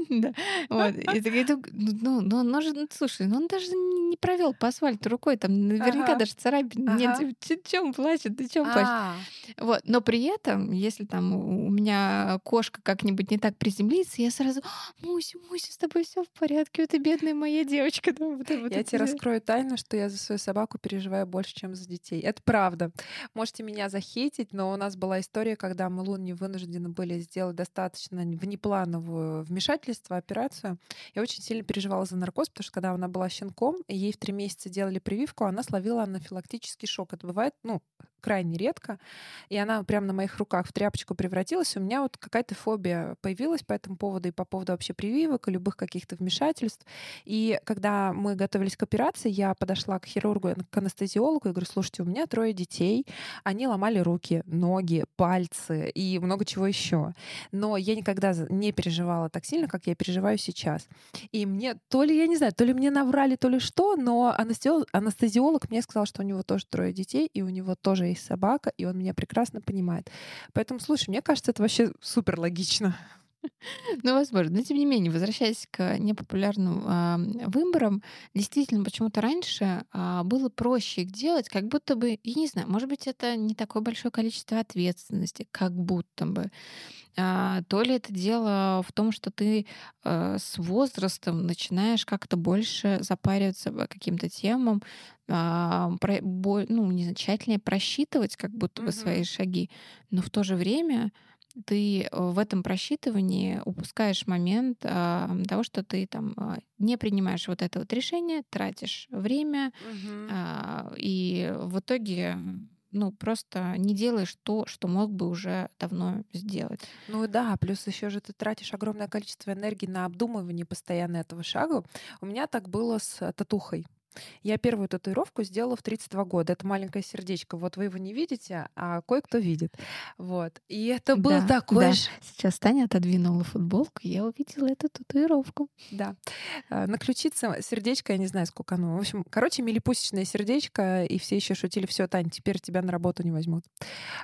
Да. Вот. И такая, ну, ну, он же, ну, слушай, ну он даже не провел по асфальту рукой, там наверняка даже царапин нет. Чем плачет, ты чем плачешь? А. Вот. Но при этом, если там у меня кошка как-нибудь не так приземлится, я сразу, «А, Муся, Муся, с тобой все в порядке, это бедная моя девочка. Я тебе раскрою тайну, что я за свою собаку переживаю больше, чем за детей. Это правда. Можете меня захейтить, но у нас была история, когда мы Луне вынуждены были сделать достаточно внеплановую вмешательство, операцию. Я очень сильно переживала за наркоз, потому что когда она была щенком, ей в три месяца делали прививку, она словила анафилактический шок. Это бывает, ну, крайне редко. И она прямо на моих руках в тряпочку превратилась. У меня вот какая-то фобия появилась по этому поводу и по поводу вообще прививок и любых каких-то вмешательств. И когда мы готовились к операции, я подошла к хирургу, к анестезиологу и говорю, слушайте, у меня трое детей, они ломали руки, ноги, пальцы и много чего еще. Но я никогда не переживала так сильно, как я переживаю сейчас. И мне то ли, я не знаю, то ли мне наврали, то ли что, но анестезиолог, анестезиолог мне сказал, что у него тоже трое детей, и у него тоже есть собака, и он меня прекрасно понимает. Поэтому, слушай, мне кажется, это вообще супер логично. Ну, возможно. Но, тем не менее, возвращаясь к непопулярным э, выборам, действительно, почему-то раньше э, было проще их делать, как будто бы, я не знаю, может быть, это не такое большое количество ответственности, как будто бы. А, то ли это дело в том, что ты э, с возрастом начинаешь как-то больше запариваться по каким-то темам, а, про, бо, ну, не знаю, тщательнее просчитывать как будто бы mm-hmm. свои шаги, но в то же время ты в этом просчитывании упускаешь момент а, того, что ты там а, не принимаешь вот это вот решение, тратишь время, угу. а, и в итоге ну, просто не делаешь то, что мог бы уже давно сделать. Ну да, плюс еще же ты тратишь огромное количество энергии на обдумывание постоянно этого шага. У меня так было с татухой. Я первую татуировку сделала в 32 года. Это маленькое сердечко. Вот вы его не видите, а кое-кто видит. Вот. И это был да, такой да. же... Сейчас Таня отодвинула футболку, я увидела эту татуировку. Да. А, на ключице сердечко, я не знаю, сколько оно. В общем, короче, милипусечное сердечко, и все еще шутили, все, Тань, теперь тебя на работу не возьмут.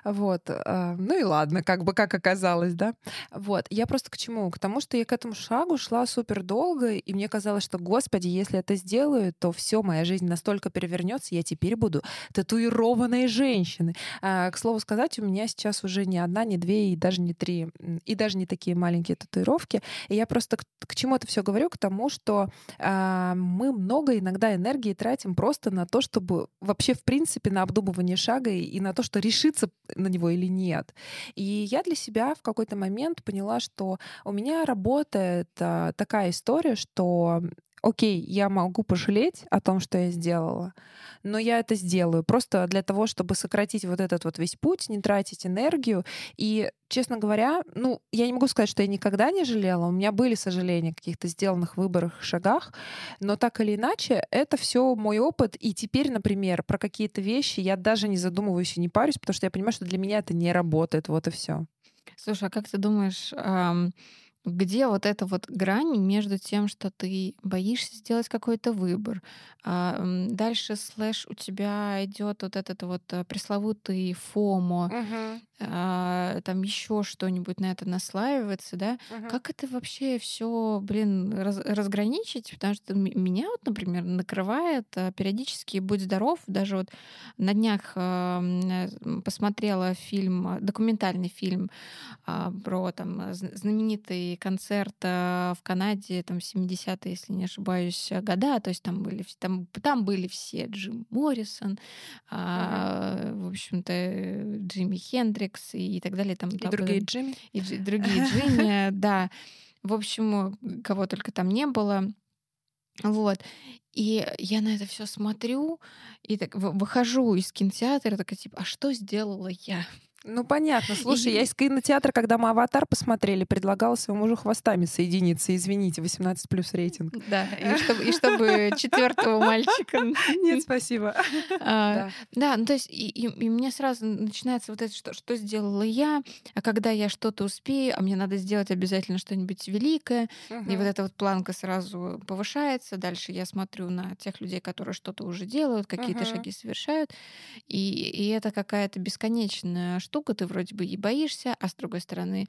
Вот. А, ну и ладно, как бы как оказалось, да. Вот. Я просто к чему? К тому, что я к этому шагу шла супер долго, и мне казалось, что, господи, если это сделаю, то все все, моя жизнь настолько перевернется, я теперь буду татуированной женщиной. А, к слову сказать, у меня сейчас уже не одна, не две и даже не три, и даже не такие маленькие татуировки. И я просто к, к чему это все говорю? К тому, что а, мы много иногда энергии тратим просто на то, чтобы вообще, в принципе, на обдумывание шага и, и на то, что решиться на него или нет. И я для себя в какой-то момент поняла, что у меня работает а, такая история, что окей, я могу пожалеть о том, что я сделала, но я это сделаю просто для того, чтобы сократить вот этот вот весь путь, не тратить энергию. И, честно говоря, ну, я не могу сказать, что я никогда не жалела. У меня были сожаления о каких-то сделанных выборах, шагах, но так или иначе, это все мой опыт. И теперь, например, про какие-то вещи я даже не задумываюсь и не парюсь, потому что я понимаю, что для меня это не работает. Вот и все. Слушай, а как ты думаешь, где вот эта вот грань между тем, что ты боишься сделать какой-то выбор, а, дальше слэш у тебя идет вот этот вот э, пресловутый фомо, а, там еще что-нибудь на это наслаивается, да? Мгм. Как это вообще все, блин, раз- разграничить? Потому что меня вот, например, накрывает а, периодически «Будь здоров». Даже вот на днях а, э, посмотрела фильм, документальный фильм про там а, знаменитый концерт а, в Канаде, там 70-е, если не ошибаюсь, а, года. То есть там были, там, там были все Джим Моррисон, а, в общем-то, э, Джимми Хендрикс и так далее. Там, И да, другие Джимми. и Джи- другие Джимми, да. В общем, э, кого только там не было. Вот. И я на это все смотрю и так вы- выхожу из кинотеатра, такая типа, а что сделала я? Ну, понятно. Слушай, я И- из кинотеатра, когда мы «Аватар» посмотрели, предлагала своему мужу хвостами соединиться. Извините, 18 плюс рейтинг. Да, и чтобы, и чтобы четвертого мальчика. Нет, спасибо. А, Да. Да, ну то есть и, и, и мне сразу начинается вот это, что, что сделала я, а когда я что-то успею, а мне надо сделать обязательно что-нибудь великое, и вот эта вот планка сразу повышается. Дальше я смотрю на тех людей, которые что-то уже делают, какие-то Мгм. шаги совершают. И, и это какая-то бесконечная штука. Ты вроде бы и боишься, а с другой стороны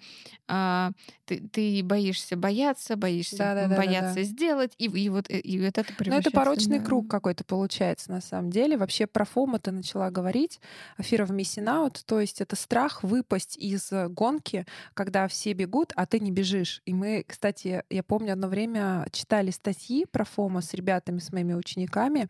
а, ты, ты боишься бояться, боишься Да-да-да-да-да. бояться сделать. И, и вот, и вот это Ну, это превращается порочный на- круг какой-то получается на самом деле. Вообще про фома ты начала говорить. Fear of missing out, то есть это страх выпасть из э, гонки, когда все бегут, а ты не бежишь. И мы, кстати, я помню, одно время читали статьи про фома с ребятами, с моими учениками,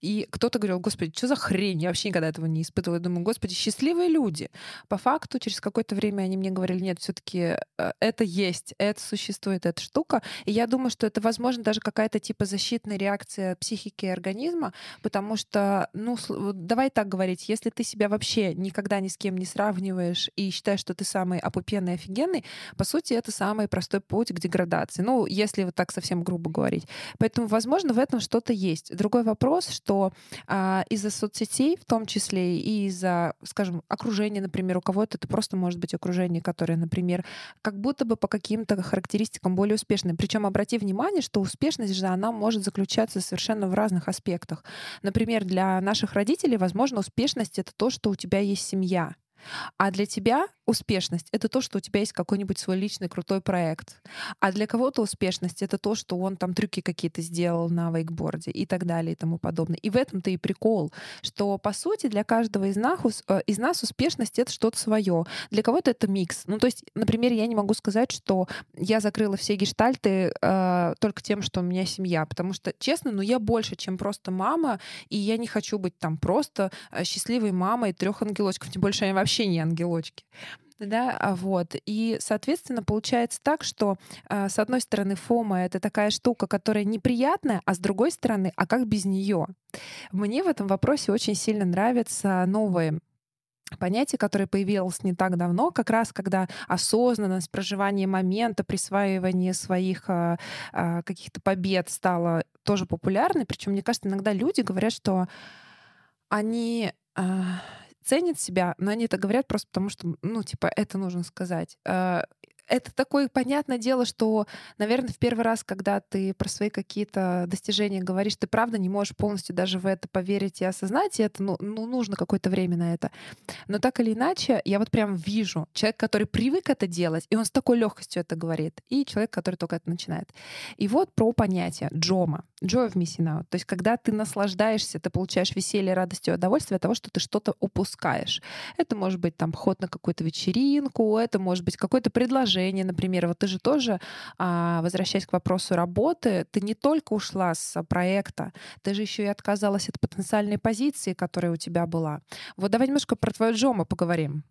и кто-то говорил, господи, что за хрень? Я вообще никогда этого не испытывала. Я думаю, господи, счастливые люди. По факту, через какое-то время они мне говорили, нет, все таки это есть, это существует, эта штука. И я думаю, что это, возможно, даже какая-то типа защитная реакция психики и организма, потому что, ну, давай так говорить, если ты себя вообще никогда ни с кем не сравниваешь и считаешь, что ты самый опупенный, офигенный, по сути, это самый простой путь к деградации. Ну, если вот так совсем грубо говорить. Поэтому, возможно, в этом что-то есть. Другой вопрос, что а, из-за соцсетей, в том числе и из-за, скажем, окружения, например, у кого-то это просто может быть окружение, которое, например, как будто бы по каким-то характеристикам более успешное. Причем обрати внимание, что успешность же она может заключаться совершенно в разных аспектах. Например, для наших родителей, возможно, успешность это то, что у тебя есть семья. А для тебя успешность — это то, что у тебя есть какой-нибудь свой личный крутой проект. А для кого-то успешность — это то, что он там трюки какие-то сделал на вейкборде и так далее и тому подобное. И в этом-то и прикол, что, по сути, для каждого из нас, э, из нас успешность — это что-то свое. Для кого-то это микс. Ну, то есть, например, я не могу сказать, что я закрыла все гештальты э, только тем, что у меня семья. Потому что, честно, ну, я больше, чем просто мама, и я не хочу быть там просто э, счастливой мамой трех ангелочков. Тем больше они вообще не ангелочки. Да, а вот. И, соответственно, получается так, что а, с одной стороны фома это такая штука, которая неприятная, а с другой стороны, а как без нее? Мне в этом вопросе очень сильно нравятся новые понятие, которое появилось не так давно, как раз когда осознанность, проживание момента, присваивание своих а, а, каких-то побед стало тоже популярной. Причем, мне кажется, иногда люди говорят, что они а, ценят себя, но они это говорят просто потому, что, ну, типа, это нужно сказать. Это такое понятное дело, что, наверное, в первый раз, когда ты про свои какие-то достижения говоришь, ты правда не можешь полностью даже в это поверить и осознать, и это ну, ну, нужно какое-то время на это. Но так или иначе, я вот прям вижу человек, который привык это делать, и он с такой легкостью это говорит, и человек, который только это начинает. И вот про понятие джома, joy of missing out. То есть когда ты наслаждаешься, ты получаешь веселье, радость и удовольствие от того, что ты что-то упускаешь. Это может быть там ход на какую-то вечеринку, это может быть какое-то предложение, например. Вот ты же тоже, а, возвращаясь к вопросу работы, ты не только ушла с проекта, ты же еще и отказалась от потенциальной позиции, которая у тебя была. Вот давай немножко про твою Джома поговорим.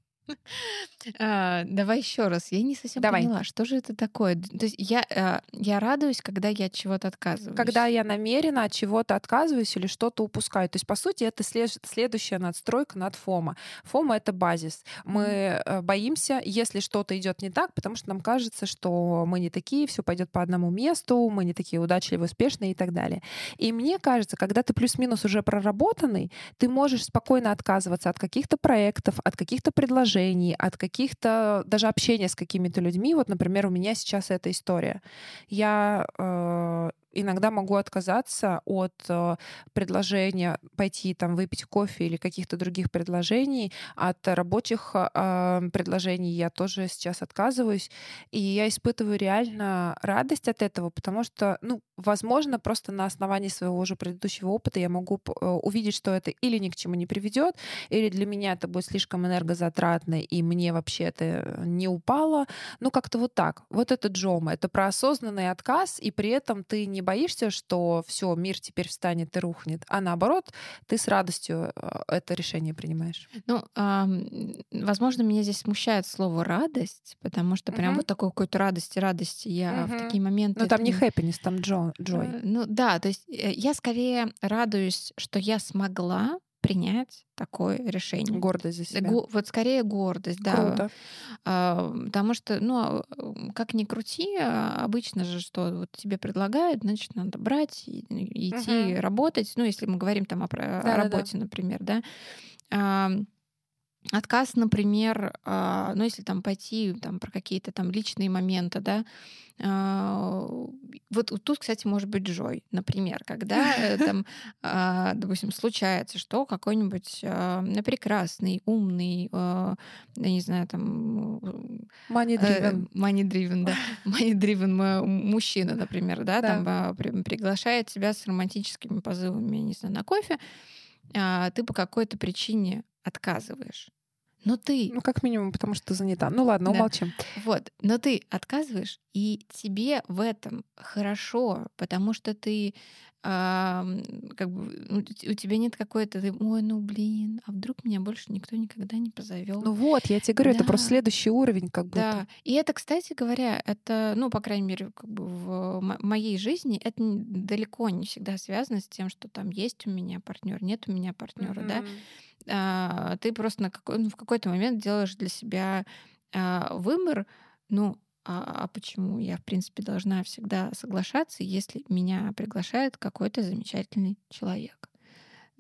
А, давай еще раз. Я не совсем Давай. поняла, что же это такое. То есть я, а, я радуюсь, когда я от чего-то отказываюсь. Когда я намеренно от чего-то отказываюсь или что-то упускаю. То есть, по сути, это след- следующая надстройка над ФОМа. ФОМа — это базис. Мы э, боимся, если что-то идет не так, потому что нам кажется, что мы не такие, все пойдет по одному месту, мы не такие удачливые, успешные и так далее. И мне кажется, когда ты плюс-минус уже проработанный, ты можешь спокойно отказываться от каких-то проектов, от каких-то предложений, от каких-то даже общения с какими-то людьми. Вот, например, у меня сейчас эта история. Я э, иногда могу отказаться от э, предложения пойти там выпить кофе или каких-то других предложений. От рабочих э, предложений я тоже сейчас отказываюсь. И я испытываю реально радость от этого, потому что, ну, возможно, просто на основании своего уже предыдущего опыта я могу э, увидеть, что это или ни к чему не приведет, или для меня это будет слишком энергозатратно, и мне вообще это не упало. Ну, как-то вот так. Вот это джома. Это про осознанный отказ, и при этом ты не боишься, что все, мир теперь встанет и рухнет, а наоборот, ты с радостью э, это решение принимаешь. Ну, возможно, меня здесь смущает слово радость, потому что прям Мгм. вот такой какой-то радости, радости я в Мгм. такие моменты. Ну, там не happiness, там джо, joy. Э, Ну да, то есть э, я скорее радуюсь, что я смогла принять такое решение. Гордость за себя. Го- вот скорее гордость, да. Круто. А, потому что, ну, а, как ни крути, а, обычно же, что вот тебе предлагают, значит, надо брать и, и идти Мгм. работать. Ну, если мы говорим там о, о работе, например, да. А, Отказ, например, а, ну, если там пойти там, про какие-то там личные моменты, да, а, вот тут, кстати, может быть Джой, например, когда э, там, а, допустим, случается, что какой-нибудь а, прекрасный, умный, я не знаю, там Money э, driven. money driven, да, money driven м- мужчина, например, да, Да. там при- приглашает тебя с романтическими позывами, не знаю, на кофе, а ты по какой-то причине отказываешь. Но ты Ну, как минимум, потому что ты занята. Ну ладно, Да. умолчим. вот, но ты отказываешь, и тебе в этом хорошо, потому что ты м, как бы у тебя нет какой-то, ты, ой, ну блин, а вдруг меня больше никто никогда не позовет. Ну вот, я тебе говорю, это просто Да. следующий уровень, как будто. Да, и это, кстати говоря, это, ну, по крайней мере, как бы в мо- моей жизни это далеко не всегда связано с тем, что там есть у меня партнер, нет у меня партнера, да. А, ты просто на какой, ну, в какой-то момент делаешь для себя а, выбор, ну, а, а почему я, в принципе, должна всегда соглашаться, если меня приглашает какой-то замечательный человек?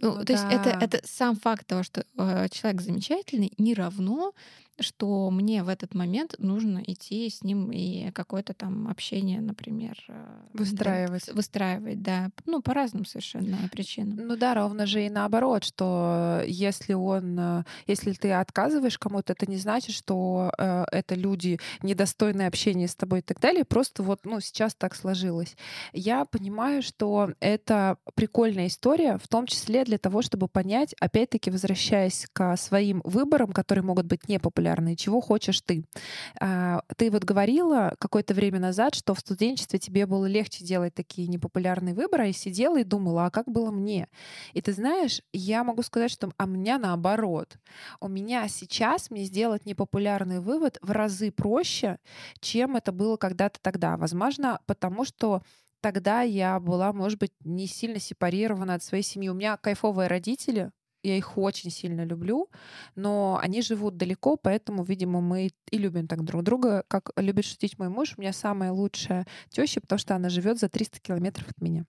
Ну, Ну то есть это, да. это сам факт того, что э, человек замечательный, не равно, что мне в этот момент нужно идти с ним и какое-то там общение, например, э, да, Выстраивать. с- выстраивать, да, ну по разным совершенно причинам. Ну да, ровно же и наоборот, что если он, э, если ты отказываешь кому-то, это не значит, что э, это люди недостойные общения с тобой и так далее. Просто вот, ну, сейчас так сложилось. Я понимаю, что это прикольная история, в том числе для того, чтобы понять, опять-таки возвращаясь к своим выборам, которые могут быть непопулярны, чего хочешь ты. А, Ты вот говорила какое-то время назад, что в студенчестве тебе было легче делать такие непопулярные выборы, и сидела и думала, а как было мне? И ты знаешь, я могу сказать, что а меня наоборот. У меня сейчас мне сделать непопулярный вывод в разы проще, чем это было когда-то тогда. Возможно, потому что тогда я была, может быть, не сильно сепарирована от своей семьи. У меня кайфовые родители, я их очень сильно люблю, но они живут далеко, поэтому, видимо, мы и любим так друг друга. Как любит шутить мой муж, у меня самая лучшая теща, потому что она живет за 300 километров от меня.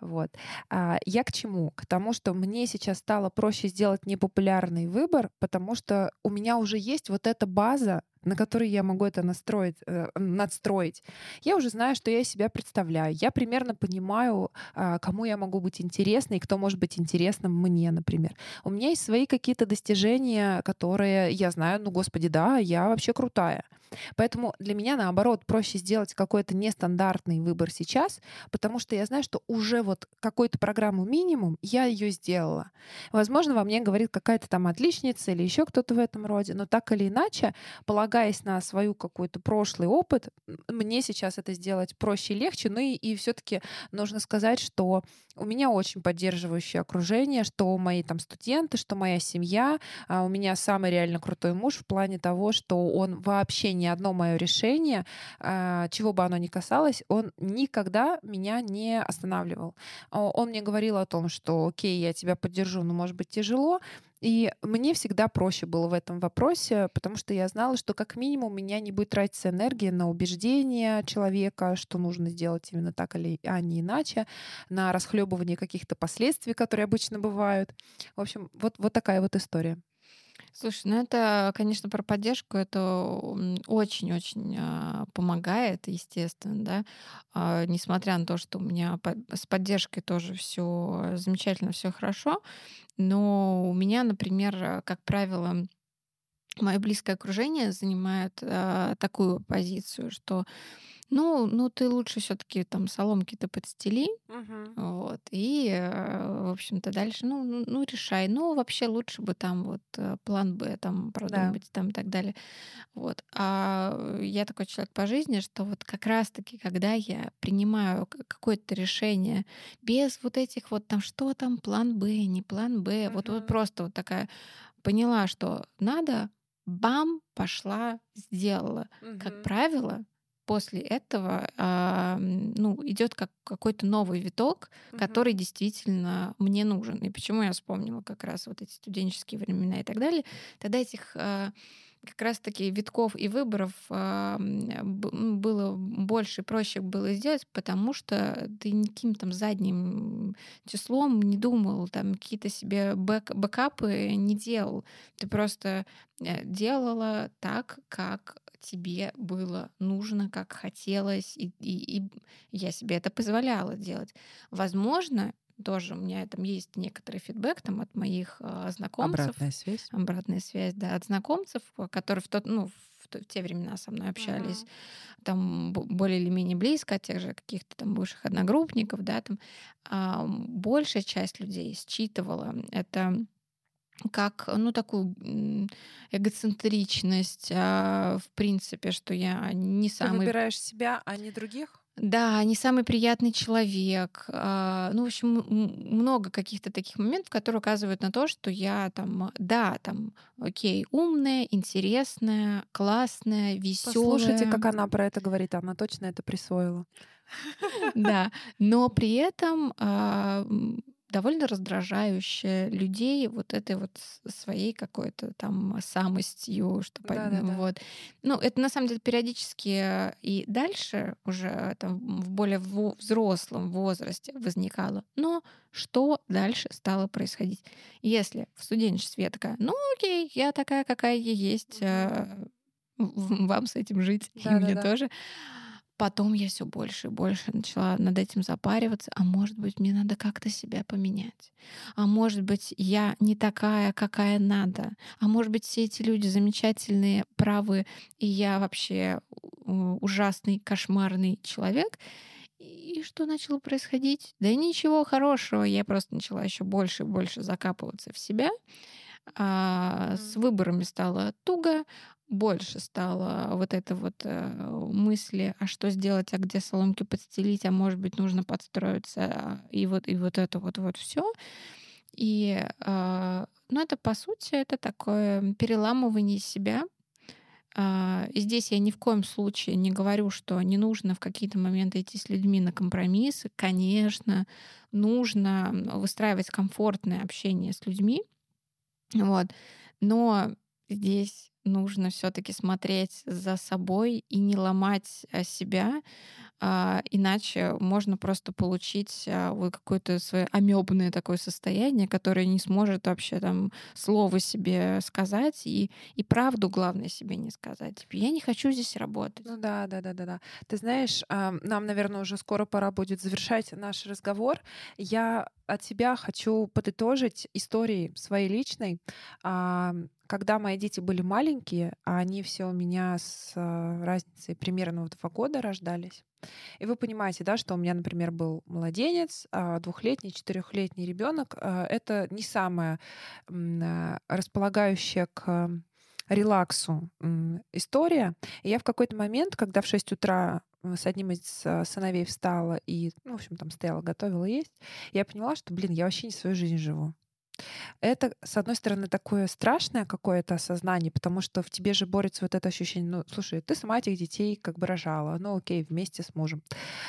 Вот. А я к чему? К тому, что мне сейчас стало проще сделать непопулярный выбор, потому что у меня уже есть вот эта база, на который я могу это настроить, э, надстроить. Я уже знаю, что я себя представляю. Я примерно понимаю, э, кому я могу быть интересной и кто может быть интересным мне, например. У меня есть свои какие-то достижения, которые я знаю, ну, господи, да, я вообще крутая. Поэтому для меня, наоборот, проще сделать какой-то нестандартный выбор сейчас, потому что я знаю, что уже вот какую-то программу минимум я ее сделала. Возможно, во мне говорит какая-то там отличница или еще кто-то в этом роде, но так или иначе, полагаясь на свою какой-то прошлый опыт, мне сейчас это сделать проще и легче. Ну и, и все-таки нужно сказать, что у меня очень поддерживающее окружение, что мои там студенты, что моя семья. А у меня самый реально крутой муж в плане того, что он вообще ни одно мое решение, а, чего бы оно ни касалось, он никогда меня не останавливал. Он мне говорил о том, что окей, я тебя поддержу, но может быть тяжело, и мне всегда проще было в этом вопросе, потому что я знала, что как минимум у меня не будет тратиться энергия на убеждение человека, что нужно сделать именно так или а не иначе, на расхлебывание каких-то последствий, которые обычно бывают. В общем, вот, вот такая вот история. Слушай, ну это, конечно, про поддержку, это очень-очень а, помогает, естественно, да. А, несмотря на то, что у меня с поддержкой тоже все замечательно, все хорошо, но у меня, например, как правило, мое близкое окружение занимает а, такую позицию, что ну, ну ты лучше все-таки там соломки-то подстели, Мгм. вот, и, э, в общем-то, дальше, ну, ну, ну, решай. Ну, вообще лучше бы там вот э, план Б там Да. продумать там и так далее. Вот. А я такой человек по жизни, что вот как раз-таки, когда я принимаю какое-то решение без вот этих вот там, что там, план Б, не план Б, вот, вот просто вот такая поняла, что надо, бам, пошла, сделала. Как Мгм. правило, после этого а, ну, идет как какой-то новый виток, Мгм. который действительно мне нужен. И почему я вспомнила как раз вот эти студенческие времена и так далее. Тогда этих а, как раз-таки витков и выборов а, было больше, проще было сделать, потому что ты никаким там задним числом не думал, там какие-то себе бэк, бэкапы не делал. Ты просто э, делала так, как тебе было нужно, как хотелось, и, и, и я себе это позволяла делать. Возможно, тоже у меня там есть некоторый фидбэк там от моих э, знакомцев. Обратная связь. Обратная связь, да, от знакомцев, которые в тот, ну, в, в те времена со мной общались, uh-huh. там более или менее близко, от тех же каких-то там бывших одногруппников, да, там э, большая часть людей считывала это как, ну, такую эгоцентричность, а, в принципе, что я не самый... Ты выбираешь себя, а не других? Да, не самый приятный человек. А, ну, в общем, много каких-то таких моментов, которые указывают на то, что я там, да, там, окей, умная, интересная, классная, веселая. Послушайте, как она про это говорит, она точно это присвоила. Да, но при этом а, довольно раздражающая людей вот этой вот своей какой-то там самостью, что да, да, да. вот. Ну, это на самом деле периодически и дальше уже там в более взрослом возрасте возникало. Но что дальше стало происходить? Если в студенчестве я такая, ну окей, я такая, какая я есть, mm-hmm. вам с этим жить, да, и да, мне да. тоже. Потом я все больше и больше начала над этим запариваться. А может быть, мне надо как-то себя поменять. А может быть, я не такая, какая надо. А может быть, все эти люди замечательные, правы, и я вообще ужасный, кошмарный человек. И что начало происходить? Да ничего хорошего. Я просто начала еще больше и больше закапываться в себя. А, с выборами стало туго, больше стало вот это вот э, мысли, а что сделать, а где соломки подстелить, а может быть нужно подстроиться, а, и вот и вот это вот вот все. И э, ну это по сути это такое переламывание себя. И здесь я ни в коем случае не говорю, что не нужно в какие-то моменты идти с людьми на компромиссы. Конечно, нужно выстраивать комфортное общение с людьми. Вот. Но здесь нужно все-таки смотреть за собой и не ломать э, себя а, иначе можно просто получить вот какое-то свое амебное такое состояние, которое не сможет вообще там слово себе сказать и, и правду, главное, себе не сказать. Типа, я не хочу здесь работать. Ну да, да, да, да, да. Ты знаешь, нам, наверное, уже скоро пора будет завершать наш разговор. Я от себя хочу подытожить истории своей личной когда мои дети были маленькие, а они все у меня с а, разницей примерно в два года рождались. И вы понимаете, да, что у меня, например, был младенец, а двухлетний, четырехлетний ребенок. А, это не самое располагающая к релаксу история. И я в какой-то момент, когда в 6 утра с одним из сыновей встала и, ну, в общем, там стояла, готовила есть, я поняла, что, блин, я вообще не свою жизнь живу. Это, с одной стороны, такое страшное какое-то осознание, потому что в тебе же борется вот это ощущение, ну, слушай, ты сама этих детей как бы рожала, ну окей, вместе с мужем.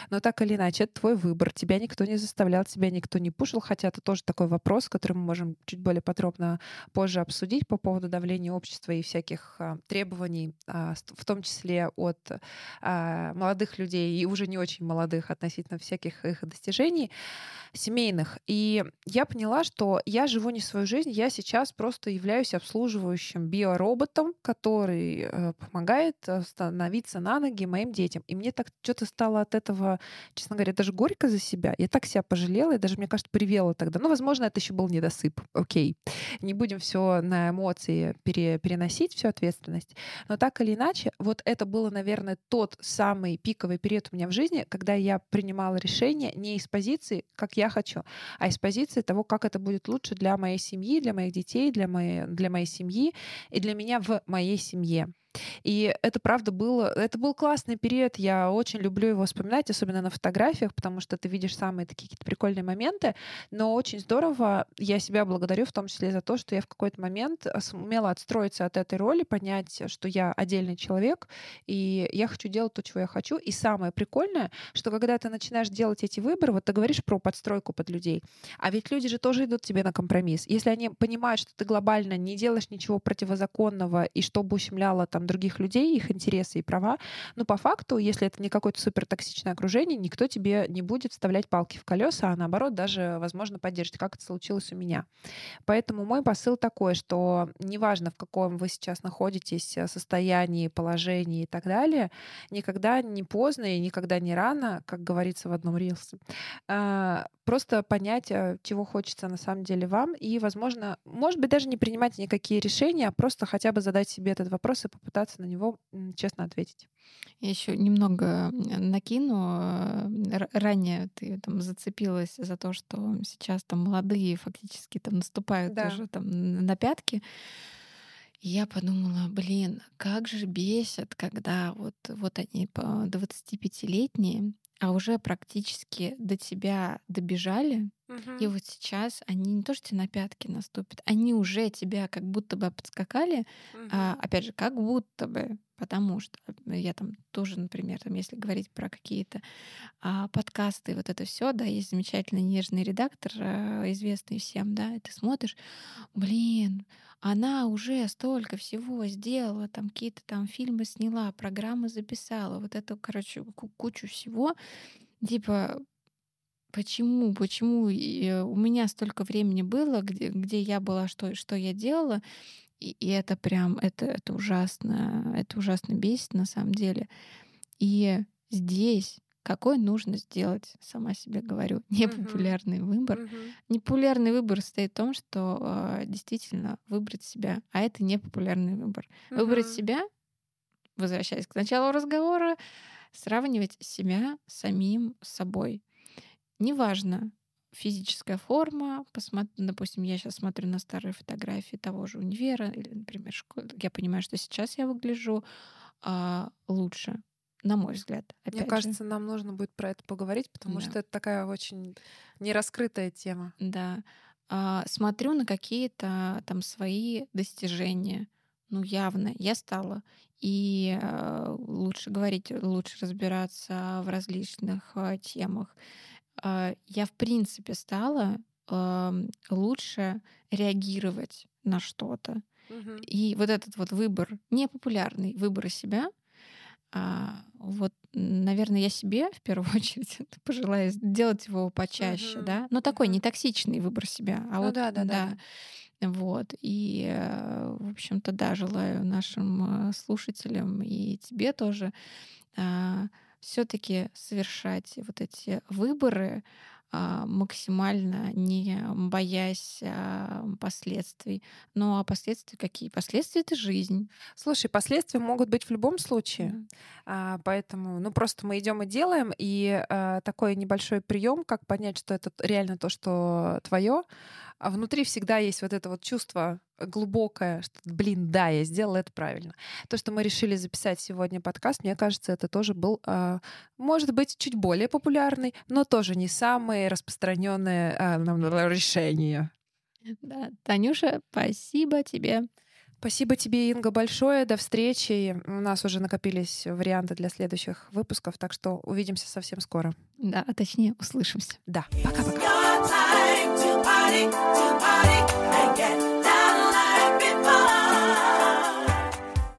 Но так или иначе, это твой выбор, тебя никто не заставлял, тебя никто не пушил, хотя это тоже такой вопрос, который мы можем чуть более подробно позже обсудить по поводу давления общества и всяких а, требований, а, в том числе от а, молодых людей и уже не очень молодых относительно всяких их достижений семейных. И я поняла, что я живу не свою жизнь, я сейчас просто являюсь обслуживающим биороботом, который э, помогает э, становиться на ноги моим детям. И мне так что-то стало от этого, честно говоря, даже горько за себя. Я так себя пожалела и даже, мне кажется, привела тогда. Ну, возможно, это еще был недосып. Окей. Не будем все на эмоции пере, переносить, всю ответственность. Но так или иначе, вот это было, наверное, тот самый пиковый период у меня в жизни, когда я принимала решение не из позиции, как я хочу, а из позиции того, как это будет лучше для моей семьи, для моих детей, для моей, для моей семьи и для меня в моей семье. И это правда было, это был классный период, я очень люблю его вспоминать, особенно на фотографиях, потому что ты видишь самые такие какие-то прикольные моменты, но очень здорово, я себя благодарю в том числе за то, что я в какой-то момент э, сумела отстроиться от этой роли, понять, что я отдельный человек, и я хочу делать то, чего я хочу. И самое прикольное, что когда ты начинаешь делать эти выборы, вот ты говоришь про подстройку под людей, а ведь люди же тоже идут тебе на компромисс. Если они понимают, что ты глобально не делаешь ничего противозаконного и чтобы ущемляло там там других людей, их интересы и права. Но по факту, если это не какое-то супер токсичное окружение, никто тебе не будет вставлять палки в колеса, а наоборот даже, возможно, поддержит, как это случилось у меня. Поэтому мой посыл такой, что неважно, в каком вы сейчас находитесь э, состоянии, положении и так далее, никогда не поздно и никогда не рано, как говорится в одном рилсе, а, просто понять, э, чего хочется на самом деле вам, и, возможно, может быть, даже не принимать никакие решения, а просто хотя бы задать себе этот вопрос и попытаться на него честно ответить. Я еще немного накину. Э, ранее ты там зацепилась за то, что сейчас там молодые фактически там наступают да. уже там на пятки. я подумала, блин, как же бесит, когда вот, вот они по 25-летние, а уже практически до тебя добежали, угу. и вот сейчас они не то, что тебе на пятки наступят, они уже тебя как будто бы подскакали, угу. а, опять же, как будто бы, потому что я там тоже, например, там, если говорить про какие-то а, подкасты, вот это все, да, есть замечательный нежный редактор, а, известный всем, да, и ты смотришь, блин, она уже столько всего сделала, там какие-то там фильмы сняла, программы записала, вот эту, короче, кучу всего. Типа, почему, почему э, у меня столько времени было, где, где я была, что, что я делала, и, и это прям, это, это ужасно, это ужасно бесит на самом деле. И здесь какой нужно сделать, сама себе говорю, непопулярный uh-huh. выбор. Uh-huh. Непопулярный выбор состоит в том, что э, действительно выбрать себя, а это непопулярный выбор. Uh-huh. Выбрать себя, возвращаясь к началу разговора, сравнивать себя с самим собой. Неважно, физическая форма, посмотри, допустим, я сейчас смотрю на старые фотографии того же универа или, например, школы, я понимаю, что сейчас я выгляжу а, лучше, на мой взгляд. Мне кажется, же. нам нужно будет про это поговорить, потому да. что это такая очень нераскрытая тема. Да. А, смотрю на какие-то там свои достижения. Ну, явно, я стала. И э, лучше говорить, лучше разбираться в различных э, темах. Э, я, в принципе, стала лучше реагировать на что-то. Угу. И вот этот вот выбор, непопулярный выбор себя — А, вот, наверное, я себе в первую очередь пожелаю делать его почаще, Мгм. да. Но такой Мгм. не токсичный выбор себя, а Ну вот да, да, да, да. Вот. И, э, в общем-то, да, желаю нашим э, слушателям и тебе тоже все-таки совершать вот эти выборы а, максимально не боясь а, последствий. Ну а последствия какие? Последствия это жизнь. Слушай, последствия могут быть в любом случае. А, поэтому, ну, просто мы идем и делаем, и такой небольшой прием, как понять, что это реально то, что твое. А внутри всегда есть вот это вот чувство глубокое, что, блин, да, я сделала это правильно. То, что мы решили записать сегодня подкаст, мне кажется, это тоже был, а, может быть, чуть более популярный, но тоже не самое распространенное а, решение. Да, Танюша, спасибо тебе. Спасибо тебе, Инга, большое. До встречи. У нас уже накопились варианты для следующих выпусков, так что увидимся совсем скоро. Да, а точнее, услышимся. Да, пока-пока. Hey.